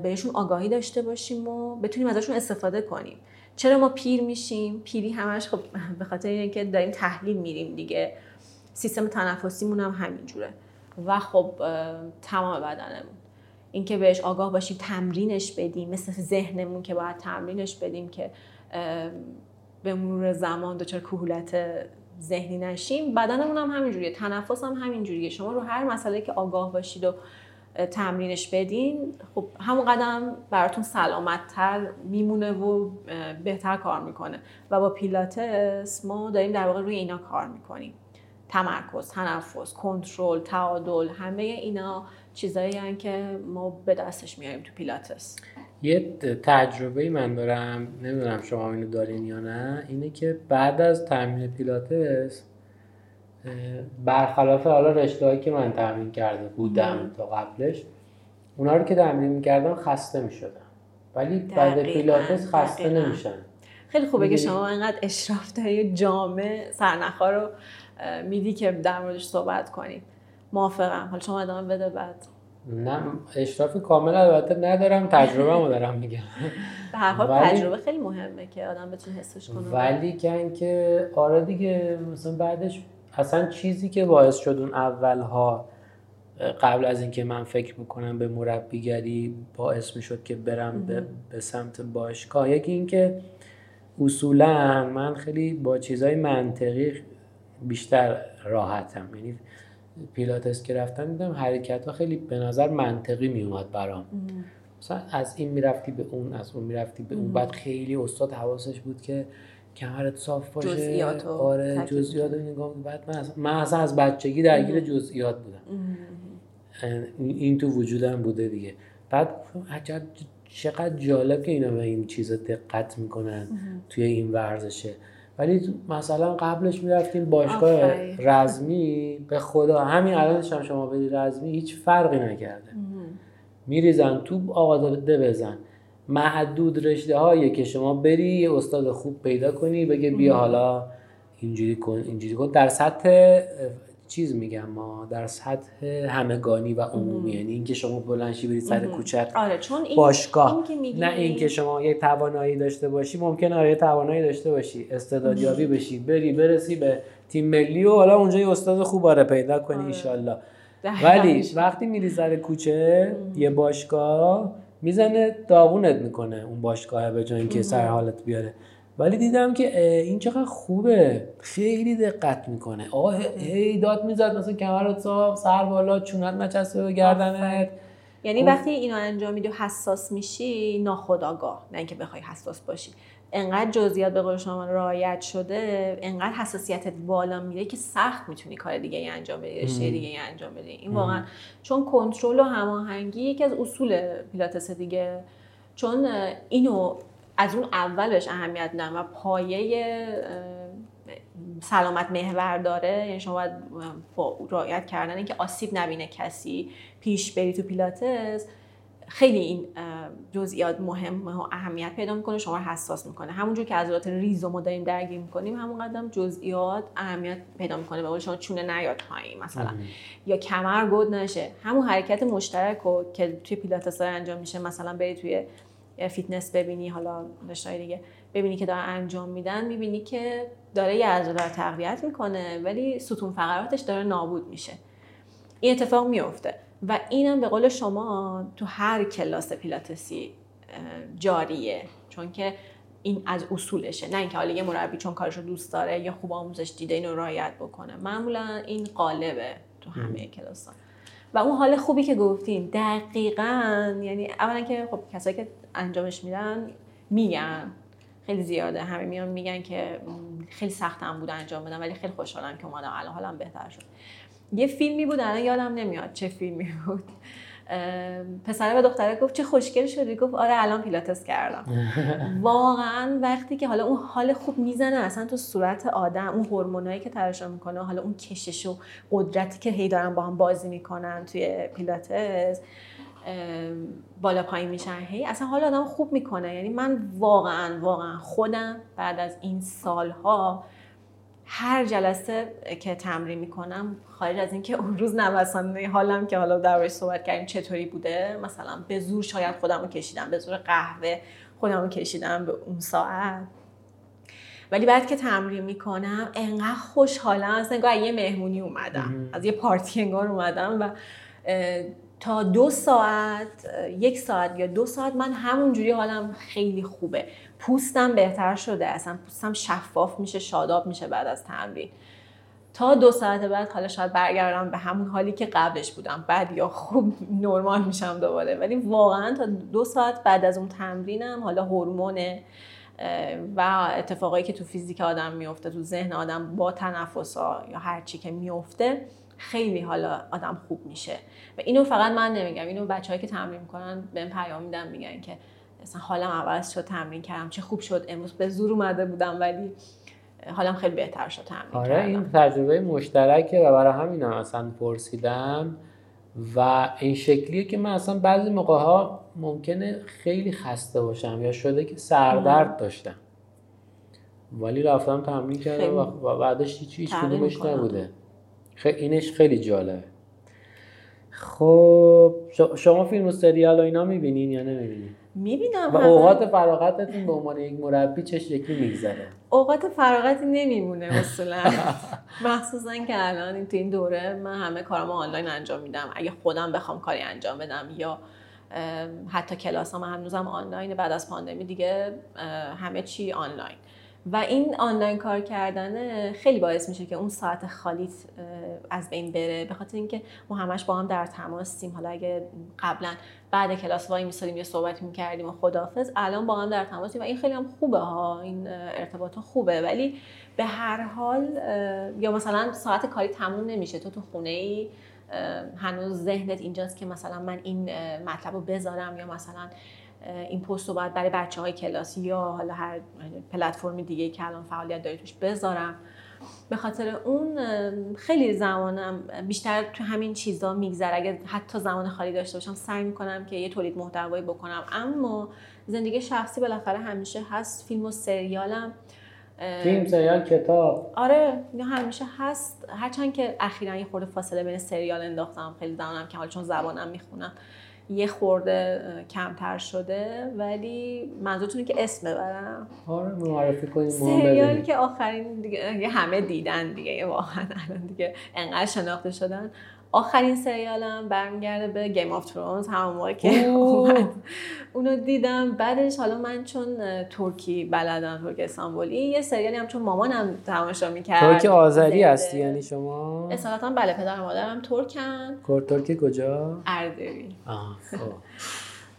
[SPEAKER 2] بهشون آگاهی داشته باشیم و بتونیم ازشون استفاده کنیم. چرا ما پیر میشیم؟ پیری همش خب به خاطر اینکه داریم تحلیل میریم دیگه. سیستم تنفسیمون هم همینجوره و خب تمام بدنمون. اینکه بهش آگاه باشیم تمرینش بدیم مثل ذهنمون که باید تمرینش بدیم که به مرور زمان دچار کهولت ذهنی نشیم. بدنمون هم همینجوریه تنفس هم همینجوریه شما رو هر مسئله که آگاه باشید و تمرینش بدین خب همون قدم براتون سلامتتر میمونه و بهتر کار می‌کنه. و با پیلاتس ما داریم در واقع روی اینا کار می‌کنیم. تمرکز تنفس کنترل تعادل همه اینا چیزایی که ما به دستش میاریم تو پیلاتس.
[SPEAKER 1] یه تجربه من دارم نمی‌دونم شما اینو دارین یا نه اینه که بعد از تمرین پیلاتس برخلاف حالا رشته که من تمرین کرده بودم تا قبلش اونا رو که تمرین می‌کردم خسته می‌شدم. ولی بعد پیلاتس خسته نمیشن
[SPEAKER 2] خیلی خوبه که شما اینقدر اشراف داری جامع سرنخا رو میدی که در موردش صحبت کنیم. موافقم. حالا شما ادامه بده بعد.
[SPEAKER 1] نه اشراف کامل البته ندارم تجربه رو دارم میگم.
[SPEAKER 2] به هر حال تجربه خیلی مهمه که آدم بتونه حسش کنه.
[SPEAKER 1] ولی کن که آره دیگه مثلا بعدش اصلا چیزی که باعث شد اون اولها قبل از اینکه من فکر می‌کنم به مربیگری باعث می‌شد که برم به, به سمت باشگاه. یکی اینکه اصولا من خیلی با چیزهای منطقی بیشتر راحتم. یعنی پیلاتس که رفتم دیدم حرکت ها خیلی به نظر منطقی می اومد برام مثلا از این می‌رفتی به اون از اون می‌رفتی به اون. بعد خیلی استاد حواسش بود که کمرت صاف باشه.
[SPEAKER 2] جزئیات
[SPEAKER 1] آره جزئیات نگاه بعد من اصلا, من اصلا از بچگی درگیر جزئیات بودم. این تو وجودم بوده دیگه. بعد عجب چقدر جالب که اینا به این چیزا دقت می‌کنن توی این ورزشه. ولی مثلا قبلش می‌رفتیم باشگاه رزمی به خدا همین الانش هم شما بدی رزمی هیچ فرقی نکرده. میریزن تو آقا ده بزن. محدود رشته هایی که شما بری یه استاد خوب پیدا کنی بگه بیا حالا اینجوری کن اینجوری کن. در سطح چیز میگم ما در سطح همگانی و عمومی یعنی اینکه شما بلنشی برید سر کوچک
[SPEAKER 2] آره چون این
[SPEAKER 1] باشگاه.
[SPEAKER 2] این
[SPEAKER 1] نه اینکه شما یک توانایی داشته باشی ممکنه آره توانایی داشته باشی. استعدادیابی بشی بری برسی به تیم ملی و حالا اونجا یه استاد خوب آره پیدا کنی آره. ولی وقتی میری سر کوچه یه باشگاه می‌زنه داغونت می‌کنه اون باشگاه به جای اینکه سر حالت بیاره.
[SPEAKER 3] ولی دیدم که این چقدر خوبه. خیلی دقت می‌کنه. آه هی داد می‌زد مثلا کمرت صاف سر بالا چونت نچسبه به گردنت.
[SPEAKER 2] یعنی وقتی اینو انجام میدی و حساس میشی ناخداگاه نه اینکه بخوای حساس باشی. انقدر جزئیات به قول شما رعایت شده انقدر حساسیتت بالا میره که سخت می‌تونی کار دیگه ای انجام بدی رشته دیگه ای انجام بدی. این واقعا چون کنترل و هماهنگی یکی از اصول پیلاتس دیگه. چون اینو از اون اولش اهمیت میدن و پایه سلامت محور داره. یعنی شما باید با رعایت کردن اینکه آسیب نبینه کسی پیش بری تو پیلاتس خیلی این جزئیات مهم و اهمیت پیدا می‌کنه شما رو حساس می‌کنه. همونجور که عضلات ریز ما داریم درگیر می‌کنیم همون قدرم جزئیات اهمیت پیدا می‌کنه. به شما چونه نیاد پایین مثلا. یا کمر گود نشه. همون حرکت مشترک رو که توی پیلاتس انجام میشه مثلا بری توی فیتنس ببینی حالا رشته دیگه ببینی که داره انجام میدن می‌بینی که داره یه عضله رو تقویت می‌کنه ولی ستون فقراتش داره نابود میشه. این اتفاق میفته و اینم به قول شما تو هر کلاس پیلاتسی جاریه. چون که این از اصولشه. نه اینکه حالا یه مربی چون کارش رو دوست داره یا خوب آموزش دیده اینو رعایت بکنه. معمولا این قالبه تو همه کلاس ها. و اون حال خوبی که گفتین دقیقا یعنی اولا که خب کسایی که انجامش میدن میگن. خیلی زیاده. همه میان میگن که خیلی سختم بود انجام بدم ولی خیلی خوشحالم که اومدم. الان حالم بهتر شد. یه فیلمی بود الان یادم نمیاد چه فیلمی بود. پسره به دختره گفت چه خوشگل شدی؟ گفت آره الان پیلاتس کردم. واقعا وقتی که حالا اون حال خوب می‌زنه اصلا تو صورت آدم اون هورمونایی که ترشح می‌کنه حالا اون کشش و قدرتی که هی دارن با هم بازی می‌کنن توی پیلاتس بالا پایین میشن هی اصلا حال آدم خوب می‌کنه. یعنی من واقعا واقعا خودم بعد از این سالها هر جلسه که تمرین می‌کنم خارج از اینکه اون روز نوسانه حالم که حالا در صحبت کردیم چطوری بوده مثلا به زور شاید خودم رو کشیدم به زور قهوه خودم رو کشیدم به اون ساعت. ولی بعد که تمرین می‌کنم انقدر خوشحالم از انگار یه مهمونی اومدم. از یه پارتی انگار اومدم و تا دو ساعت یک ساعت یا دو ساعت من همونجوری حالم خیلی خوبه. پوستم بهتر شده اصلا پوستم شفاف میشه شاداب میشه بعد از تمرین. تا دو ساعت بعد حالا شاید برگردم به همون حالی که قبلش بودم. بعد یا خوب نرمال میشم دوباره. ولی واقعا تا دو ساعت بعد از اون تمرینم حالا هورمون و اتفاقایی که تو فیزیک آدم میفته تو ذهن آدم با تنفس ها یا هر چی که میفته خیلی حالا آدم خوب میشه. و اینو فقط من نمیگم اینو بچه‌هایی که تمرین می‌کنن بهم پیام میدن میگن که مثلا حالم عوض شد تمرین کردم چه خوب شد. امروز به زور اومده بودم ولی حالم خیلی بهتر شد تمرین
[SPEAKER 3] آره کردم. این تجربه مشترکه و برای همین هم اصلا پرسیدم. و این شکلیه که من اصلا بعضی موقع ها ممکنه خیلی خسته باشم یا شده که سردرد داشتم. ولی رفتم تمرین کردم و بعدش هیچ هیچ کدومش نبوده. خیلی اینش خیلی جالبه. خب شما فیلم و سریال و اینا می‌بینین یا نمی‌بینین؟
[SPEAKER 2] می‌بینم
[SPEAKER 3] و اوقات فراغتتون به عنوان یک مربی چه شکلی میگذره؟
[SPEAKER 2] اوقات فراغتی نمیمونه اصولا. مخصوصا که الان تو این دوره من همه کارامو آنلاین انجام میدم. اگه خودم بخوام کاری انجام بدم یا حتی کلاس هم هنوزم آنلاین بعد از پاندمی دیگه همه چی آنلاین. و این آنلاین کار کردن خیلی باعث میشه که اون ساعت خالیت از بین بره. به خاطر اینکه ما همش با هم در تماسیم حالا اگه قبلا بعد کلاس وای میسادیم یه صحبتی می‌کردیم و خدافظ الان با هم در تماسیم و این خیلی هم خوبه ها. این ارتباط خوبه. ولی به هر حال یا مثلا ساعت کاری تموم نمیشه. تو تو خونه ای هنوز ذهنت اینجاست که مثلا من این مطلب رو بذارم یا مثلا این پست رو باید برای بچه های کلاس یا حالا هر پلتفرم دیگه که الان فعالیت داری توش بذارم. به خاطر اون خیلی زمانم بیشتر تو همین چیزا میگذره. اگه حتی زمان خالی داشته باشم سعی می‌کنم که یه تولید محتوایی بکنم. اما زندگی شخصی بالاخره همیشه هست. فیلم و سریالم
[SPEAKER 3] فیلم سریال کتاب.
[SPEAKER 2] آره همیشه هست. هرچند که اخیرا یه خورده فاصله بین سریال انداختم. خیلی زمانم که حالا چون زبانم می‌خونم. یه خورده کمتر شده ولی منظورتونه که اسم ببرم؟
[SPEAKER 3] آره معرفی کنیم
[SPEAKER 2] سریالی که آخرین دیگه همه دیدن دیگه واقعا الان دیگه انقدر شناخته شدن. آخرین سریالم برمیگرده به Game of Thrones همون موقع که اومد. اونو دیدم. بعدش حالا من چون ترکی بلدم ترک استانبولی یه سریالی هم چون مامانم تماشا می‌کرد.
[SPEAKER 1] ترک آذری هستی یعنی شما؟
[SPEAKER 2] اصالتا بله پدر مادرم ترکن.
[SPEAKER 1] ترک کجا؟
[SPEAKER 2] اردبیل
[SPEAKER 1] خب.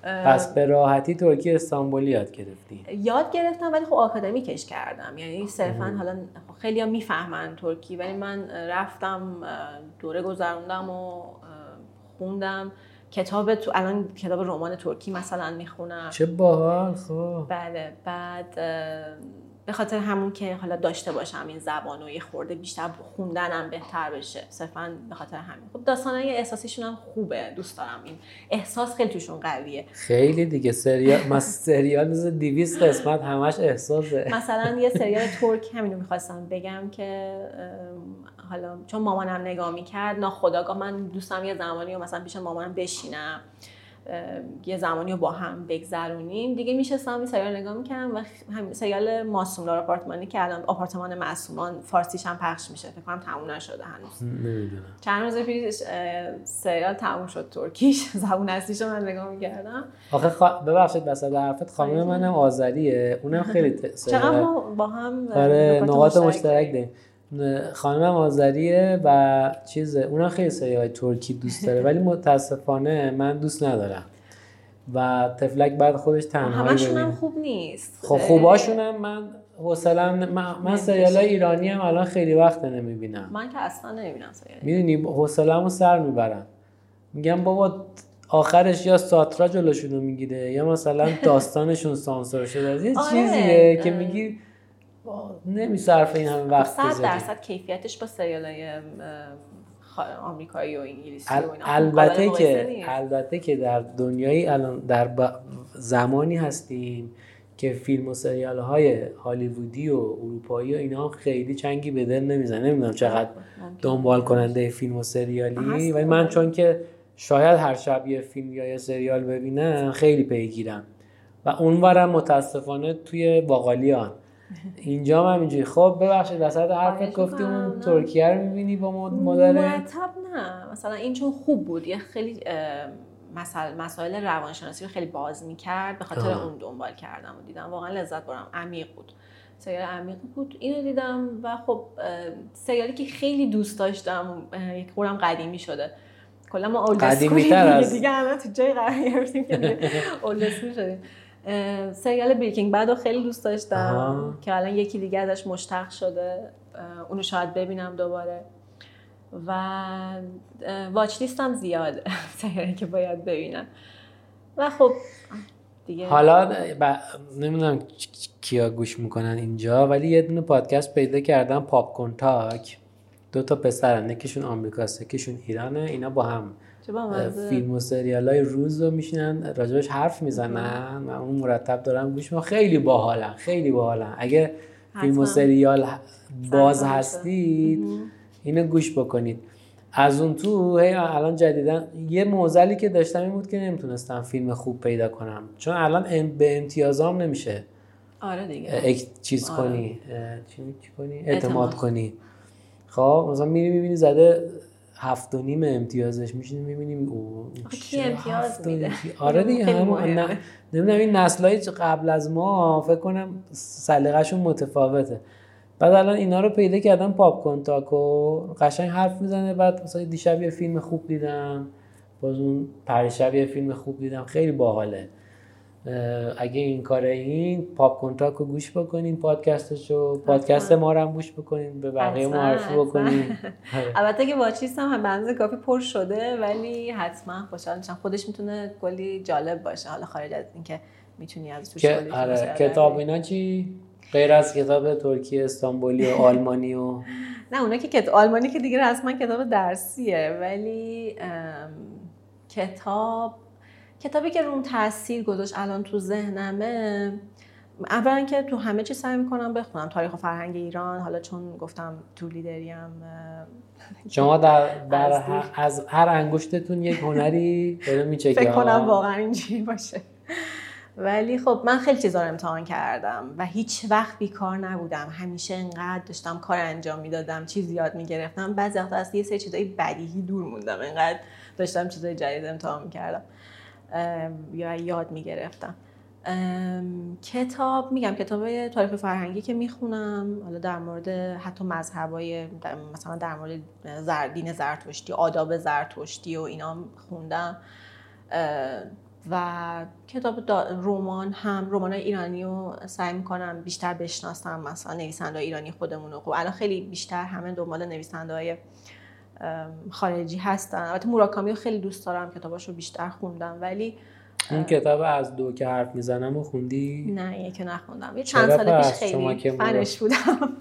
[SPEAKER 1] پس به راحتی ترکی استانبولی یاد گرفتی؟
[SPEAKER 2] یاد گرفتم ولی خب آکادمیکش کردم. یعنی صرفا حالا خیلی ها می‌فهمن ترکی ولی من رفتم دوره گذروندم و خوندم. کتاب تو الان کتاب رمان ترکی مثلا می‌خونم.
[SPEAKER 1] چه باحال خب.
[SPEAKER 2] بله بعد به خاطر همون که حالا داشته باشم این زبان و یه خورده بیشتر خوندنم بهتر بشه. صرفا به خاطر همین. خب داستانای احساسیشون هم خوبه. دوست دارم. این احساس خیلی توشون قویه.
[SPEAKER 1] خیلی دیگه. سریال ما سریال مثل 200 قسمت همش احساسه.
[SPEAKER 2] مثلا یه سریال ترک همینو می‌خواستم بگم که حالا چون مامانم نگاه می‌کرد ناخداگاه من دوستم یه زمانی و مثلا پیش مامانم بشینم. یه زمانی رو با هم بگذرونیم. دیگه میشستم این سریال نگاه می‌کردم و هم سریال ماسوملار آپارتمانی که الان آپارتمان معصومان فارسیش هم پخش میشه. فکر کنم تموم نشده هنوز.
[SPEAKER 1] نمی‌دونم.
[SPEAKER 2] چند روز پیش سریال تموم شد ترکیش. زبون اصلیش رو من نگاه می‌کردم.
[SPEAKER 1] آخه خوا... ببخشید وسط حرفت خانم منم آذریه. اونم خیلی.
[SPEAKER 2] چقدر ما با هم
[SPEAKER 1] آره نقاط مشترک داریم. خانمم آذریه و چیزه اونم خیلی سریال ترکی دوست داره ولی متاسفانه من دوست ندارم. و تفلک بعد خودش تنهایی
[SPEAKER 2] همشون هم خوب نیست.
[SPEAKER 1] خب خوباشونم من حوصله‌ام من, من سریال ایرانی هم الان خیلی وقت نمی‌بینم.
[SPEAKER 2] من که اصلا نمی‌بینم سریال
[SPEAKER 1] می‌دونی حوصله‌مو سر می‌برم میگم بابا آخرش یا ساترا جلوشونو می‌گیره یا مثلا داستانشون سانسور شده. یه
[SPEAKER 2] آره.
[SPEAKER 1] چیزیه که میگی نمیصرف این همه وقت
[SPEAKER 2] صد. درصد کیفیتش با سریال های آمریکایی و انگلیسی
[SPEAKER 1] ال-
[SPEAKER 2] و اینا
[SPEAKER 1] البته که. البته که در دنیایی الان در ب- زمانی هستیم که فیلم و سریال های هالیوودی و اروپایی و اینا خیلی چنگی به دل نمی‌زنه نمی‌دونم چقدر
[SPEAKER 2] ممکن.
[SPEAKER 1] دنبال کننده فیلم و سریالی. ولی من چون که شاید هر شب یه فیلم یا یه سریال ببینم خیلی پیگیرم و اونورم متاسفانه توی باقالیان اینجا هم همینجوری. خب ببخشید وسط حرفت
[SPEAKER 2] خواهش
[SPEAKER 1] گفتی اون. ترکیه رو می‌بینی با مد- مادرت
[SPEAKER 2] مرتب نه. مثلا این چون خوب بود. یه خیلی مسائل مسائل روانشناسی رو خیلی باز می‌کرد. به خاطر. اون دنبال کردم و دیدم. واقعا لذت برم عمیق بود. سریال عمیق بود. اینو دیدم و خب سریالی که خیلی دوست داشتم. یک قولم قدیمی شده. کلا ما اولد دیگه, دیگه همه تو جای قرار گرفتیم که اولد شدیم. سریال بریکینگ بد رو خیلی دوست داشتم
[SPEAKER 1] آها.
[SPEAKER 2] که الان یکی دیگه ازش مشتق شده. اونو شاید ببینم دوباره. و واچ لیستم زیاده سریالی که باید ببینم. و خب دیگه.
[SPEAKER 1] حالا ب... نمی‌دونم کیا گوش می‌کنن اینجا ولی یه دونه پادکست پیدا کردم پاپ کنتاک دو تا پسرن یکیشون آمریکاست یکیشون ایرانه اینا با هم. فیلم و سریال های روز رو میشینن راجبش حرف می‌زنن و اون مرتب دارم گوش می‌کنم خیلی باحالن خیلی باحالن. اگه فیلم و. سریال باز هستید. اینو گوش بکنید. از اون تو هی الان جدیدن. یه موزلی که داشتم این بود که نمی‌تونستم فیلم خوب پیدا کنم. چون الان ام- به امتیازام نمیشه.
[SPEAKER 2] آره دیگه.
[SPEAKER 1] چیز
[SPEAKER 2] آره.
[SPEAKER 1] کنی. چی کنی؟
[SPEAKER 2] اعتماد.
[SPEAKER 1] اعتماد کنی. خب مثلا میری می‌بینی زده هفت و نیم امتیازش میشینی می‌بینی او
[SPEAKER 2] کی امتیاز میده؟
[SPEAKER 1] آره دیگه. نه نمی‌دونم این نسلای قبل از ما فکر کنم سلیقه‌شون متفاوته. بعد الان اینا رو پیدا کردم پاپ کنتاکو قشنگ حرف می‌زنه. بعد مثلا دیشب یه فیلم خوب دیدم باز اون پریشب یه فیلم خوب دیدم. خیلی باحاله. اگه این کار این پاپ کنتاک رو گوش بکنین پادکستشو پادکست ما رو هم گوش بکنین به بقیه معرفی. بکنین.
[SPEAKER 2] البته که واچلیست هم بنز کافی پر شده ولی حتما خوشحال میشم خودش می‌تونه کلی جالب باشه حالا خارج از اینکه می‌تونی از توش
[SPEAKER 1] که آره کتاب. اینا چی غیر از کتاب ترکی استانبولی و آلمانی و
[SPEAKER 2] نه اونا که کت... آلمانی که دیگه رسما کتاب درسیه ولی کتاب کتابی که روم تاثیر گذاشت الان تو ذهنمه اولا که تو همه چی سعی می‌کنم بخونم. تاریخ و فرهنگ ایران حالا چون گفتم تو لیدریم
[SPEAKER 1] شما در بر
[SPEAKER 2] از
[SPEAKER 1] هر- از هر انگشتتون یک هنری داره میچکه.
[SPEAKER 2] فکر کنم واقعا اینجوری باشه. ولی خب من خیلی چیزا رو امتحان کردم و هیچ وقت بیکار نبودم. همیشه انقدر داشتم کار انجام می‌دادم چیز یاد می‌گرفتم. بعضی وقتا از یه سری چیزای بدیهی دور موندم. انقدر داشتم چیزای جدید امتحان می‌کردم. یا یاد می‌گرفتم. کتاب میگم کتاب تاریخ فرهنگی که می‌خونم حالا در مورد حتی مذهبای مثلا در مورد دین زرتشتی آداب زرتشتی و اینا خوندم. و کتاب رمان هم رمان ایرانی رو سعی می‌کنم بیشتر بشناسم مثلا نویسنده ایرانی خودمون رو خب الان خیلی بیشتر همه دنبال نویسنده های خارجی هستن. البته موراکامی رو خیلی دوست دارم کتاباش رو بیشتر خوندم ولی
[SPEAKER 1] اون کتاب از دو که حرف می‌زنم و خوندی؟
[SPEAKER 2] نه یه که نخوندم. یه چند سال پیش خیلی فنش بودم.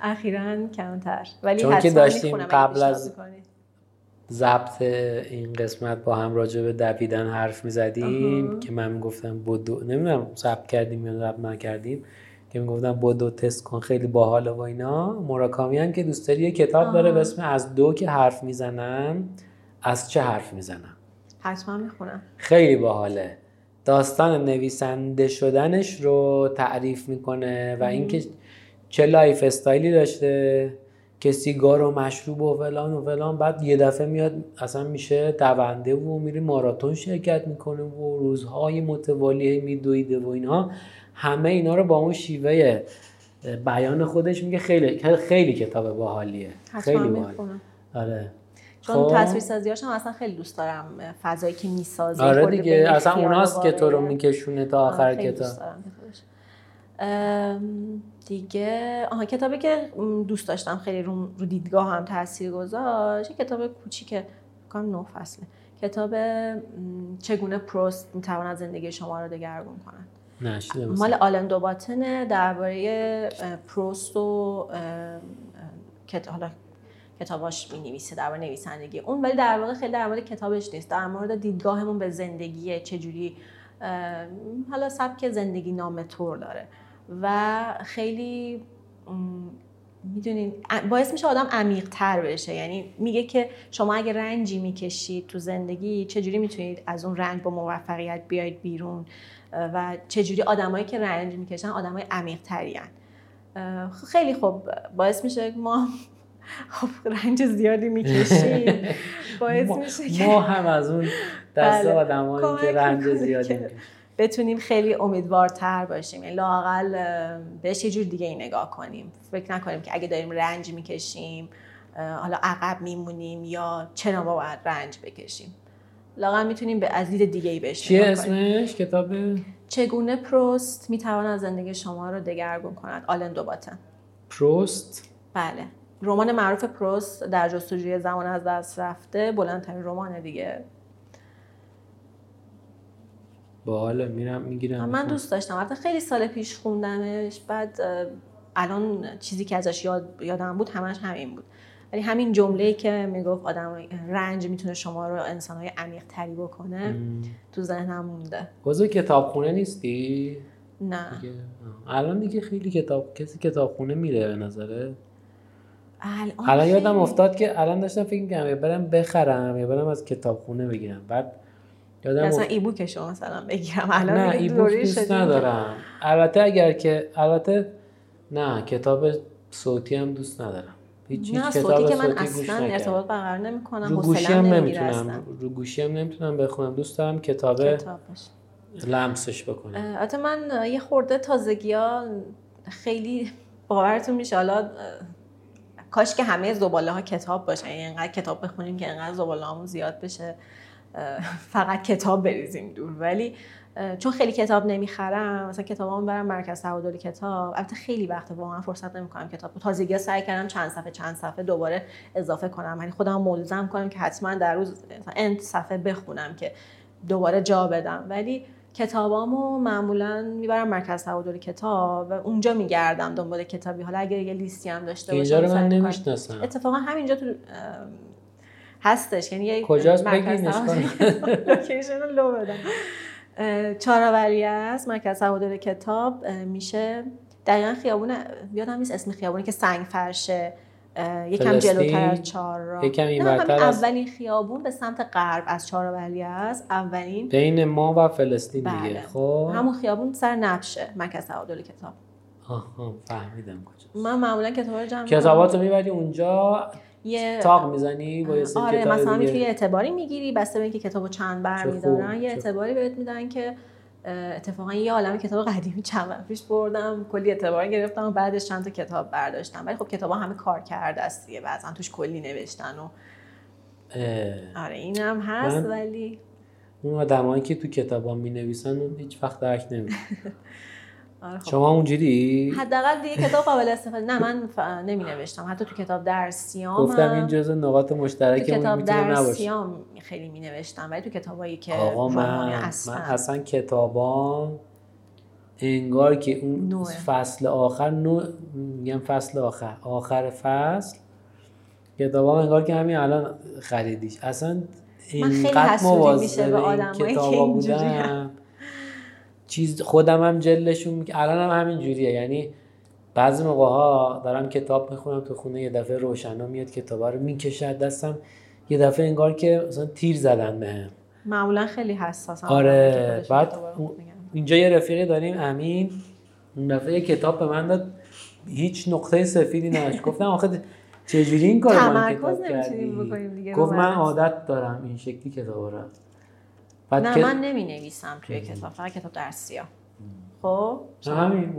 [SPEAKER 2] اخیرا کمتر. ولی
[SPEAKER 1] چون که داشتیم قبل از ضبط این قسمت با هم راجع به دویدن حرف می‌زدیم که من می‌گفتم بدو نمی‌دونم ضبط کردیم یا ضبط نکردیم. که می‌گفتم بدو تست کن خیلی باحاله و اینا. مراکامی هم که دوست داری یه کتاب داره به اسم از دو که حرف می‌زنن از چه حرف می‌زنن؟
[SPEAKER 2] حتما می‌خونم.
[SPEAKER 1] خیلی باحاله. داستان نویسنده شدنش رو تعریف می‌کنه و اینکه چه lifestyle ی داشته که سیگار و مشروب و فلان و فلان. بعد یه دفعه میاد اصلا میشه دونده و میره ماراتون شرکت می‌کنه و روزهای متوالی میدویده و اینها. همه اینا رو با اون شیوه بیان خودش میگه خیلی خیلی کتاب باحالیه. خیلی باحال آره.
[SPEAKER 2] چون خب. تصویر سازیاش هم اصلا خیلی دوست دارم فضایی که می‌سازه
[SPEAKER 1] آره دیگه اصلا اوناست که تو رو میکشونه تا آخر کتاب.
[SPEAKER 2] دیگه آها کتابی که دوست داشتم خیلی رو, رو دیدگاه هم تاثیر گذاشت کتاب کوچیک کام نه فصله. کتاب چگونه پروست می‌تواند زندگی شما رو دگرگون کنند مال آلن دوباتنه درباره پروست و حالا کتاباش می نویسه در مورد نویسندگی. اون ولی در واقع خیلی در مورد کتابش نیست. در مورد دیدگاهمون به زندگی چجوری حالا سبک زندگی نام طور داره. و خیلی می‌دونین باعث میشه آدم عمیق تر بشه. یعنی میگه که شما اگه رنجی می‌کشید تو زندگی چجوری می‌تونید از اون رنج با موفقیت بیاید بیرون؟ و چجوری آدمایی که رنج می‌کشن آدمای عمیق ترین خیلی خوب باعث میشه ما خب رنج زیادی می‌کشیم. باعث میشه
[SPEAKER 1] که ما هم از اون بله. آدمایی که رنج زیادی
[SPEAKER 2] بتونیم خیلی امیدوارتر باشیم. یعنی لاقل بهش یه جور دیگه ای نگاه کنیم. فکر نکنیم که اگه داریم رنج می‌کشیم حالا عقب میمونیم یا چرا ما باید رنج بکشیم. لاقل می‌تونیم به از دید دیگه ای بهش
[SPEAKER 1] چیه اسمش؟ کتاب؟
[SPEAKER 2] چگونه پروست می‌تواند زندگی شما رو دگرگون کند؟ آلن دوباتن
[SPEAKER 1] پروست؟
[SPEAKER 2] بله. رمان معروف پروست در جستجوی زمان از دست رفته بلندترین رمان دیگه
[SPEAKER 1] باحال میرم می‌گیرم
[SPEAKER 2] من دوست داشتم. البته خیلی سال پیش خوندمش بعد الان چیزی که ازش یاد یادم بود همش همین بود. ولی همین جمله که می‌گفت آدم رنج می‌تونه شما رو انسانهای عمیق تری بکنه تو ذهنم مونده.
[SPEAKER 1] کتاب کتابخونه نیستی؟
[SPEAKER 2] نه.
[SPEAKER 1] الان دیگه خیلی کتاب کسی کتابخونه میره به نظره الان یادم افتاد که الان داشتم فکر می‌کردم برم بخرم یا برم از کتابخونه بگیرم. بعد
[SPEAKER 2] یادم مثلا ای بوکشو مثلا بگیرم. الان
[SPEAKER 1] نه ای بوک دوست ندارم. البته اگر که البته نه کتاب صوتی هم دوست ندارم.
[SPEAKER 2] هیچ نه صوتی که من اصلا ارتباط برقرار نمی‌کنم رو
[SPEAKER 1] گوشی هم نمی‌تونم رو گوشی هم نمی‌تونم بخونم. دوست دارم کتاب لمسش بکنم.
[SPEAKER 2] البته من یه خورده تازگی ها خیلی باورتون میشه. حالا کاش که همه زباله ها کتاب باشه یعنی اینقدر کتاب بخونیم که اینقدر زباله هامون زیاد بشه. فقط کتاب بریزیم دور. ولی چون خیلی کتاب نمی‌خرم مثلا کتابامو برم مرکز تعادل کتاب. البته خیلی وقت واقعا فرصت نمی‌کنم کتاب تازگی سعی کردم چند صفحه چند صفحه دوباره اضافه کنم. یعنی خودم ملزم کنم که حتما در روز اند صفحه بخونم که دوباره جا بدم. ولی کتابامو معمولا می‌برم مرکز تعادل کتاب و اونجا میگردم دنبال کتابی. حالا اگر یه لیستی هم داشته
[SPEAKER 1] باشم اینجا رو من نمی‌شناسم.
[SPEAKER 2] اتفاقا همینجا تو هستش. یعنی
[SPEAKER 1] کجاست؟ بگینش
[SPEAKER 2] لوکیشن رو لو بدم. چهارآوری است. مرکز تعادل کتاب. میشه دقیقا خیابون یادم نیست اسم خیابونی که سنگ فرشه. یکم؟ جلوتر از چهار راه.
[SPEAKER 1] یکم این
[SPEAKER 2] اولین خیابون به سمت غرب از چهار ولی است. اولین
[SPEAKER 1] بین ما و فلسطین دیگه.
[SPEAKER 2] بله.
[SPEAKER 1] خب.
[SPEAKER 2] همون خیابون سر نبشه مرکز تعادل کتاب.
[SPEAKER 1] آها فهمیدم کجا
[SPEAKER 2] من معمولا کتاب رو جمع می‌کنم.
[SPEAKER 1] کتاباتو می‌بری اونجا.
[SPEAKER 2] یه
[SPEAKER 1] تاق می‌زنی با یه سری
[SPEAKER 2] آره
[SPEAKER 1] کتاب
[SPEAKER 2] مثلا
[SPEAKER 1] دیگه؟
[SPEAKER 2] یه اعتباری می‌گیری بسته به اینکه کتابو چند بر میدارن یه اعتباری بهت میدن که اتفاقا یه عالم کتاب قدیمی چند وقت پیش بردم کلی اعتبار گرفتم و بعدش چند تا کتاب برداشتم. ولی خب کتابا همه کار کرده است دیگه بعضا توش کلی نوشتن و
[SPEAKER 1] اه،
[SPEAKER 2] آره اینم هست
[SPEAKER 1] من-
[SPEAKER 2] ولی
[SPEAKER 1] اون آدمایی که تو کتابا می نویسن اون هیچ وقت درک نمی
[SPEAKER 2] آره خب.
[SPEAKER 1] شما اونجوری؟
[SPEAKER 2] حداقل دیگه کتاب قابل استفاده نه من ف... نمی نوشتم حتی تو کتاب درسیام
[SPEAKER 1] گفتم این جزء نقاط
[SPEAKER 2] تو
[SPEAKER 1] مشترکمون
[SPEAKER 2] کتاب درسیام خیلی می نوشتم ولی تو کتابایی که
[SPEAKER 1] آقا من
[SPEAKER 2] اصلا
[SPEAKER 1] من اصلا. کتابام انگار که اون
[SPEAKER 2] نوعه.
[SPEAKER 1] فصل آخر نوع میگم فصل آخر. آخر فصل. کتابام انگار که همین الان خریدیش. اصلا اینقدر
[SPEAKER 2] به
[SPEAKER 1] این کتابا بودم. چیز خودم هم جلشون. الان هم همین جوریه. یعنی بعضی موقع ها دارم کتاب می‌خونم تو خونه یه دفعه روشنا میاد کتاب رو می‌کشد دستم. یه دفعه انگار که مثلا تیر زدن بهم.
[SPEAKER 2] معمولا خیلی حساس
[SPEAKER 1] آره. بعد اینجا یه رفیقی داریم امین. اون دفعه یه کتاب به من داد. هیچ نقطه سفیدی نداشت. گفتم آخه چجوری این کار با این
[SPEAKER 2] تمرکز
[SPEAKER 1] کتاب کردی؟ گفت من. عادت دارم این شکلی کتاب رو. بعد
[SPEAKER 2] نه
[SPEAKER 1] که
[SPEAKER 2] من نمی نویسم توی کتاب فقط کتاب درسی ها خب؟
[SPEAKER 1] نه همین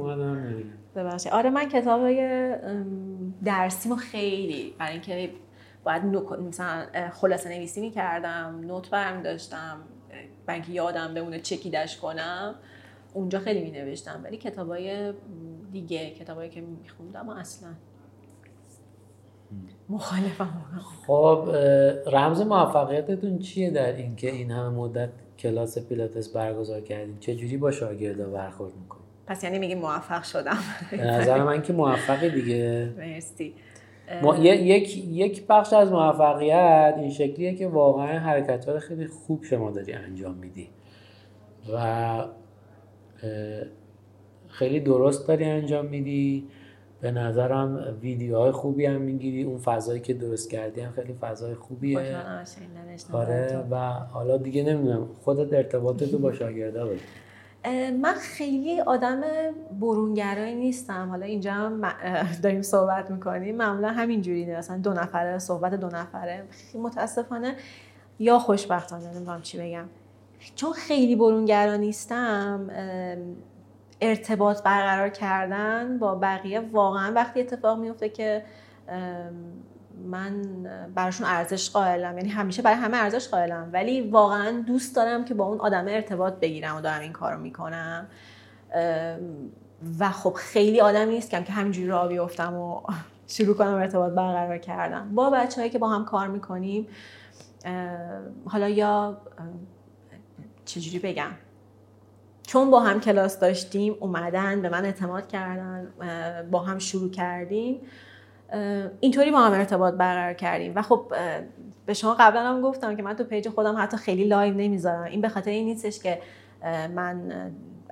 [SPEAKER 2] ببخشید. آره من کتاب درسیمو خیلی برای اینکه باید نک- مثلا خلاصه نویسی می‌کردم نوت برمی داشتم برای اینکه یادم بمونه چکیدش کنم. اونجا خیلی می نوشتم ولی کتابای دیگه کتابایی که میخوندم اصلا مخالفم
[SPEAKER 1] خب رمز موفقیتتون چیه در اینکه این همه مدت کلاس پیلاتس برگزار کردین؟ چه جوری با شاگردا برخورد می‌کنید
[SPEAKER 2] پس یعنی میگی موفق شدم.
[SPEAKER 1] به نظر من که موفقی دیگه.
[SPEAKER 2] مرسی.
[SPEAKER 1] ما یک یک بخش از موفقیت این شکلیه که واقعا حرکت رو خیلی خوب شما داری انجام میدی. و خیلی درست داری انجام میدی. به نظرم ویدیوهای خوبی هم می‌گیری. اون فضایی که درست کردی هم خیلی فضای خوبیه. آره
[SPEAKER 2] تو.
[SPEAKER 1] و حالا دیگه نمی‌دونم. خودت ارتباطتو با شاگردا بود
[SPEAKER 2] من خیلی آدم برونگرایی نیستم. حالا اینجا هم داریم صحبت می‌کنیم. معمولا همینجوری مثلا دو نفره صحبت دو نفره. متاسفانه یا خوشبختانه نمی‌دونم چی بگم. چون خیلی برونگرا نیستم ارتباط برقرار کردن با بقیه واقعا وقتی اتفاق میفته که من براشون ارزش قائلم. یعنی همیشه برای همه ارزش قائلم. ولی واقعا دوست دارم که با اون آدم ارتباط بگیرم و دارم این کارو می‌کنم. و خب خیلی آدم نیستم که همینجوری راه بیفتم و شروع کنم ارتباط برقرار کردم با بچههایی که با هم کار می‌کنیم حالا یا چجوری بگم؟ چون با هم کلاس داشتیم اومدن به من اعتماد کردن با هم شروع کردیم. اینطوری با هم ارتباط برقرار کردیم. و خب به شما قبلا هم گفتم که من تو page خودم حتی خیلی live نمی‌ذارم. این به خاطر این نیستش که من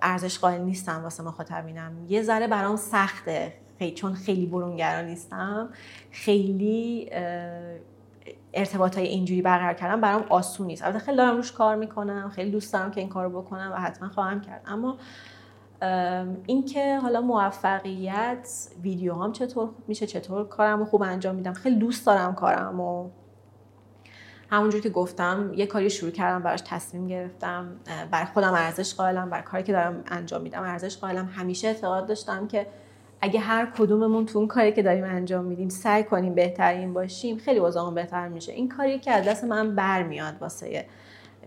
[SPEAKER 2] ارزش قائل نیستم واسه مخاطبینم. یه ذره برام سخته. چون خیلی برونگرا نیستم. خیلی ارتباط های اینجوری برقرار کردن برام آسون نیست. البته خیلی دارم روش کار می‌کنم خیلی دوست دارم که این کارو بکنم و حتما خواهم کرد. اما ام، اینکه حالا موفقیت ویدیو هم چطور خوب میشه چطور کارم رو خوب انجام میدم خیلی دوست دارم کارم و همونجور که گفتم یه کاری شروع کردم براش تصمیم گرفتم برای خودم ارزش قائلم برای کاری که دارم انجام میدم ارزش قائلم. همیشه اعتقاد داشتم که اگه هر کدوممون تو اون کاری که داریم انجام میدیم سعی کنیم بهترین باشیم خیلی وضعمون بهتر میشه. این کاری که از دست من برمیاد واسه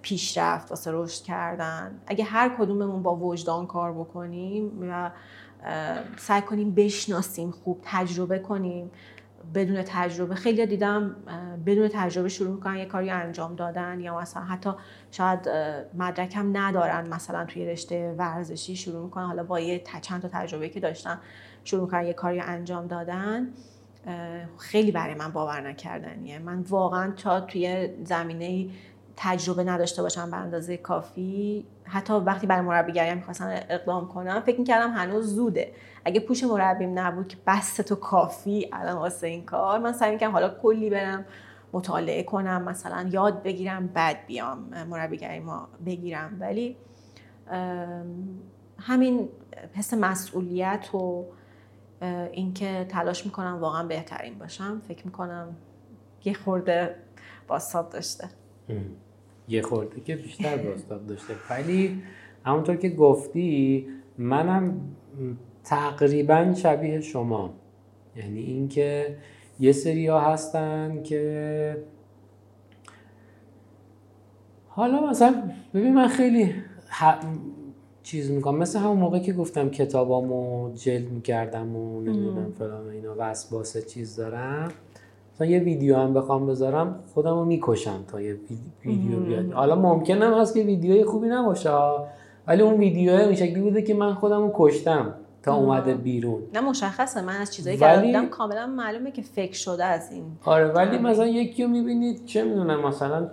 [SPEAKER 2] پیشرفت واسه رشد کردن. اگه هر کدوممون با وجدان کار بکنیم و سعی کنیم بشناسیم خوب تجربه کنیم. بدون تجربه خیلی دیدم بدون تجربه شروع می‌کنن یه کاری انجام دادن یا مثلا حتی شاید اه، مدرکم ندارن. مثلا توی رشته ورزشی شروع می‌کنن. حالا با یه چند تا تجربه که داشتن. شروع می‌کنن یه کاری انجام دادن خیلی برای من باور نکردنیه. من واقعا تا توی زمینه تجربه نداشته باشم به اندازه کافی حتی وقتی برای مربیگری می‌خواستم اقدام کنم فکر می‌کردم هنوز زوده. اگه پوش مربیم نبود که بس تو کافی الان واسه این کار من سعی می‌کنم حالا کلی برم مطالعه کنم مثلا یاد بگیرم بعد بیام مربیگری ما بگیرم. ولی همین حس مسئولیت و اینکه تلاش می‌کنم واقعا بهترین باشم. فکر می‌کنم یه خورده باستاب داشته.
[SPEAKER 1] یه خورده که بیشتر باستاب داشته. ولی همونطور که گفتی منم تقریبا شبیه شما. یعنی اینکه یه سری ها هستن که حالا مثلا ببین من خیلی چیز می‌کنم. مثل همون موقع که گفتم کتابامو جلد می‌کردم و نمی‌دونم فلان اینا واسه چیز دارم. مثلا یه ویدیو هم بخوام بذارم خودم رو می‌کشم تا یه ویدیو بیاد. حالا ممکنه هست که ویدیوی خوبی نباشه ولی اون ویدیو این شکلی بوده که من خودم رو کشتم تا اومده بیرون.
[SPEAKER 2] نه مشخصه. من از چیزایی ولی... که دیدم کاملا معلومه که فکر شده از این
[SPEAKER 1] آره ولی مثلا یکی رو می‌بینید چه می‌دونم مثلا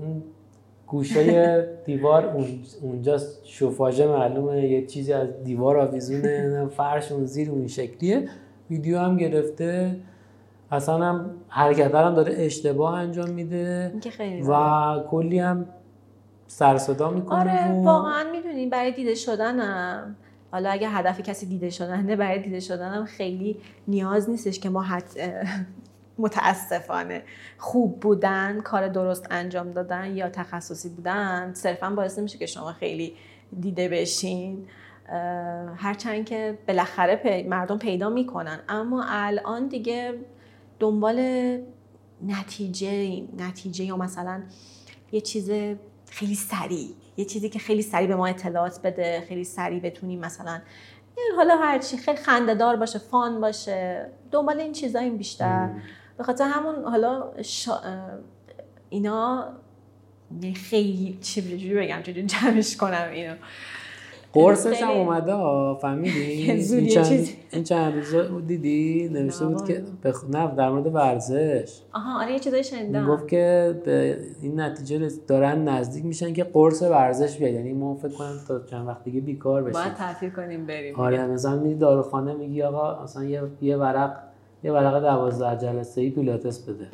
[SPEAKER 1] اون گوشه دیوار اون اونجا شوفاژه معلومه یه چیزی از دیوار آویزونه فرش اون زیر اون شکلیه. ویدیو هم گرفته. اصلا هم حرکت هم داره اشتباه انجام میده و کلی هم سرصدا می‌کنه
[SPEAKER 2] آره واقعا می‌دونی برای دیده شدنم. حالا اگه هدف کسی دیده شدنه برای دیده شدنم خیلی نیاز نیستش که ما حت متاسفانه خوب بودن کار درست انجام دادن یا تخصصی بودن صرفا باعث نمیشه که شما خیلی دیده بشین. هرچند که بالاخره مردم پیدا می‌کنن. اما الان دیگه دنبال نتیجه نتیجه یا مثلا یه چیز خیلی سریع. یه چیزی که خیلی سریع به ما اطلاعات بده خیلی سریع بتونیم مثلا حالا هرچی خیلی خندهدار باشه فان باشه دنبال این چیزا این بیشتر. به خاطر همون حالا اینا خیلی چی بگم چجوری جمعش کنم اینو.
[SPEAKER 1] قرصش هم اومده فهمیدی؟ این چند این چند روز دیدی؟ نوشته بود که بخ... نه در مورد ورزش.
[SPEAKER 2] آها آره یه چیزایی شنیدم.
[SPEAKER 1] گفت که به این نتیجه دارن نزدیک میشن که قرص ورزش بیاد. یعنی ما فکر کنم تا چند وقت دیگه بیکار بشیم.
[SPEAKER 2] باید تعطیل کنیم بریم
[SPEAKER 1] آره مثلا میری داروخانه میگی آقا مثلا یه یه ورق یه ورق 12 جلسه ای پیلاتس بده.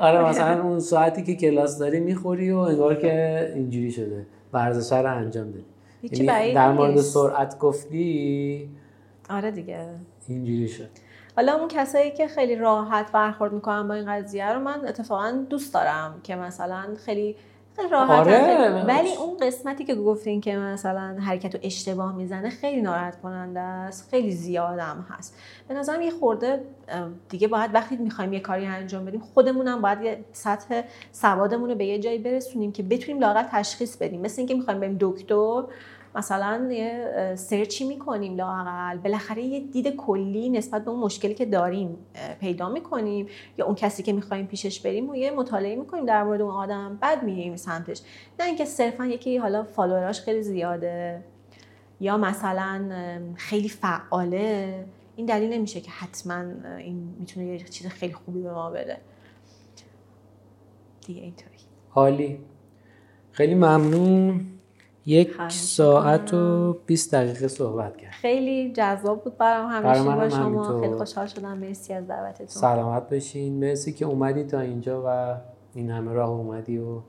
[SPEAKER 1] آره مثلا اون ساعتی که کلاس داری می‌خوری و انگار که اینجوری شده. ورزش رو انجام دادی. یعنی در مورد سرعت گفتی؟
[SPEAKER 2] آره دیگه.
[SPEAKER 1] اینجوری شد.
[SPEAKER 2] حالا اون کسایی که خیلی راحت برخورد می‌کنن با این قضیه رو من اتفاقا دوست دارم که مثلا خیلی راحت آره ولی اون قسمتی که گفتین که مثلا حرکت رو اشتباه می‌زنه خیلی ناراحت کننده است خیلی زیادم هست. به نظرم یه خورده دیگه باید وقتی می‌خوایم یه کاری انجام بدیم خودمونم باید یه سطح سوادمون رو به یه جایی برسونیم که بتونیم لاقل تشخیص بدیم. مثل اینکه می‌خوایم بریم دکتر مثلا یه سرچی می‌کنیم لاقل بالاخره یه دید کلی نسبت به اون مشکلی که داریم پیدا می‌کنیم یا اون کسی که می‌خوایم پیشش بریم و یه مطالعه می‌کنیم در مورد اون آدم بعد میریم سمتش. نه اینکه صرفا یکی حالا فالووراش خیلی زیاده یا مثلا خیلی فعاله. این دلیل نمیشه که حتما این می‌تونه یه چیز خیلی خوبی به ما بده. دیگه اینطوری.
[SPEAKER 1] حالی خیلی ممنون. یک ساعت و 20 دقیقه صحبت کرد.
[SPEAKER 2] خیلی جذاب بود برام همیشه با شما خیلی خوشحال شدم. مرسی از دعوتتون.
[SPEAKER 1] سلامت بشین مرسی که اومدی تا اینجا و این همه راه اومدی و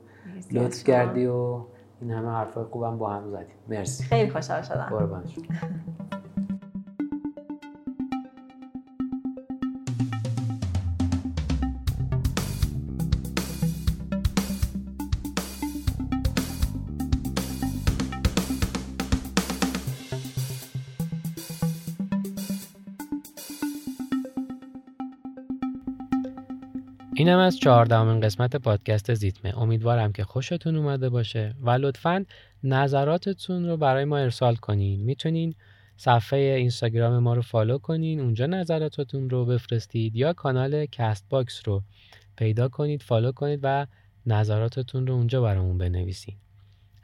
[SPEAKER 1] لطف کردی و این همه حرفای خوبم با هم زدیم مرسی.
[SPEAKER 2] خیلی خوشحال شدم.
[SPEAKER 1] قربان
[SPEAKER 4] اینم از چهاردهمین قسمت پادکست زیتمه. امیدوارم که خوشتون اومده باشه و لطفا نظراتتون رو برای ما ارسال کنین. می‌تونین صفحه اینستاگرام ما رو follow کنین اونجا نظراتتون رو بفرستید یا کانال Castbox رو پیدا کنید follow کنید و نظراتتون رو اونجا برامون بنویسید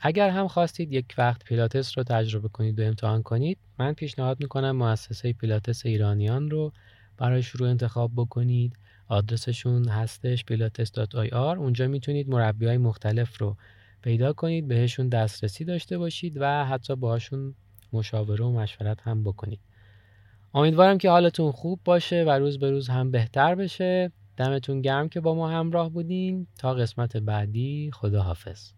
[SPEAKER 4] اگر هم خواستید یک وقت پیلاتس رو تجربه کنید و امتحان کنید من پیشنهاد می‌کنم مؤسسه پیلاتس ایرانیان رو برای شروع انتخاب بکنید.
[SPEAKER 1] آدرسشون هستش pilates.ir اونجا می‌تونید مربی های مختلف رو پیدا کنید بهشون دسترسی داشته باشید و حتی باهاشون مشاوره و مشورت هم بکنید. امیدوارم که حالتون خوب باشه و روز به روز هم بهتر بشه. دمتون گرم که با ما همراه بودین. تا قسمت بعدی خدا حافظ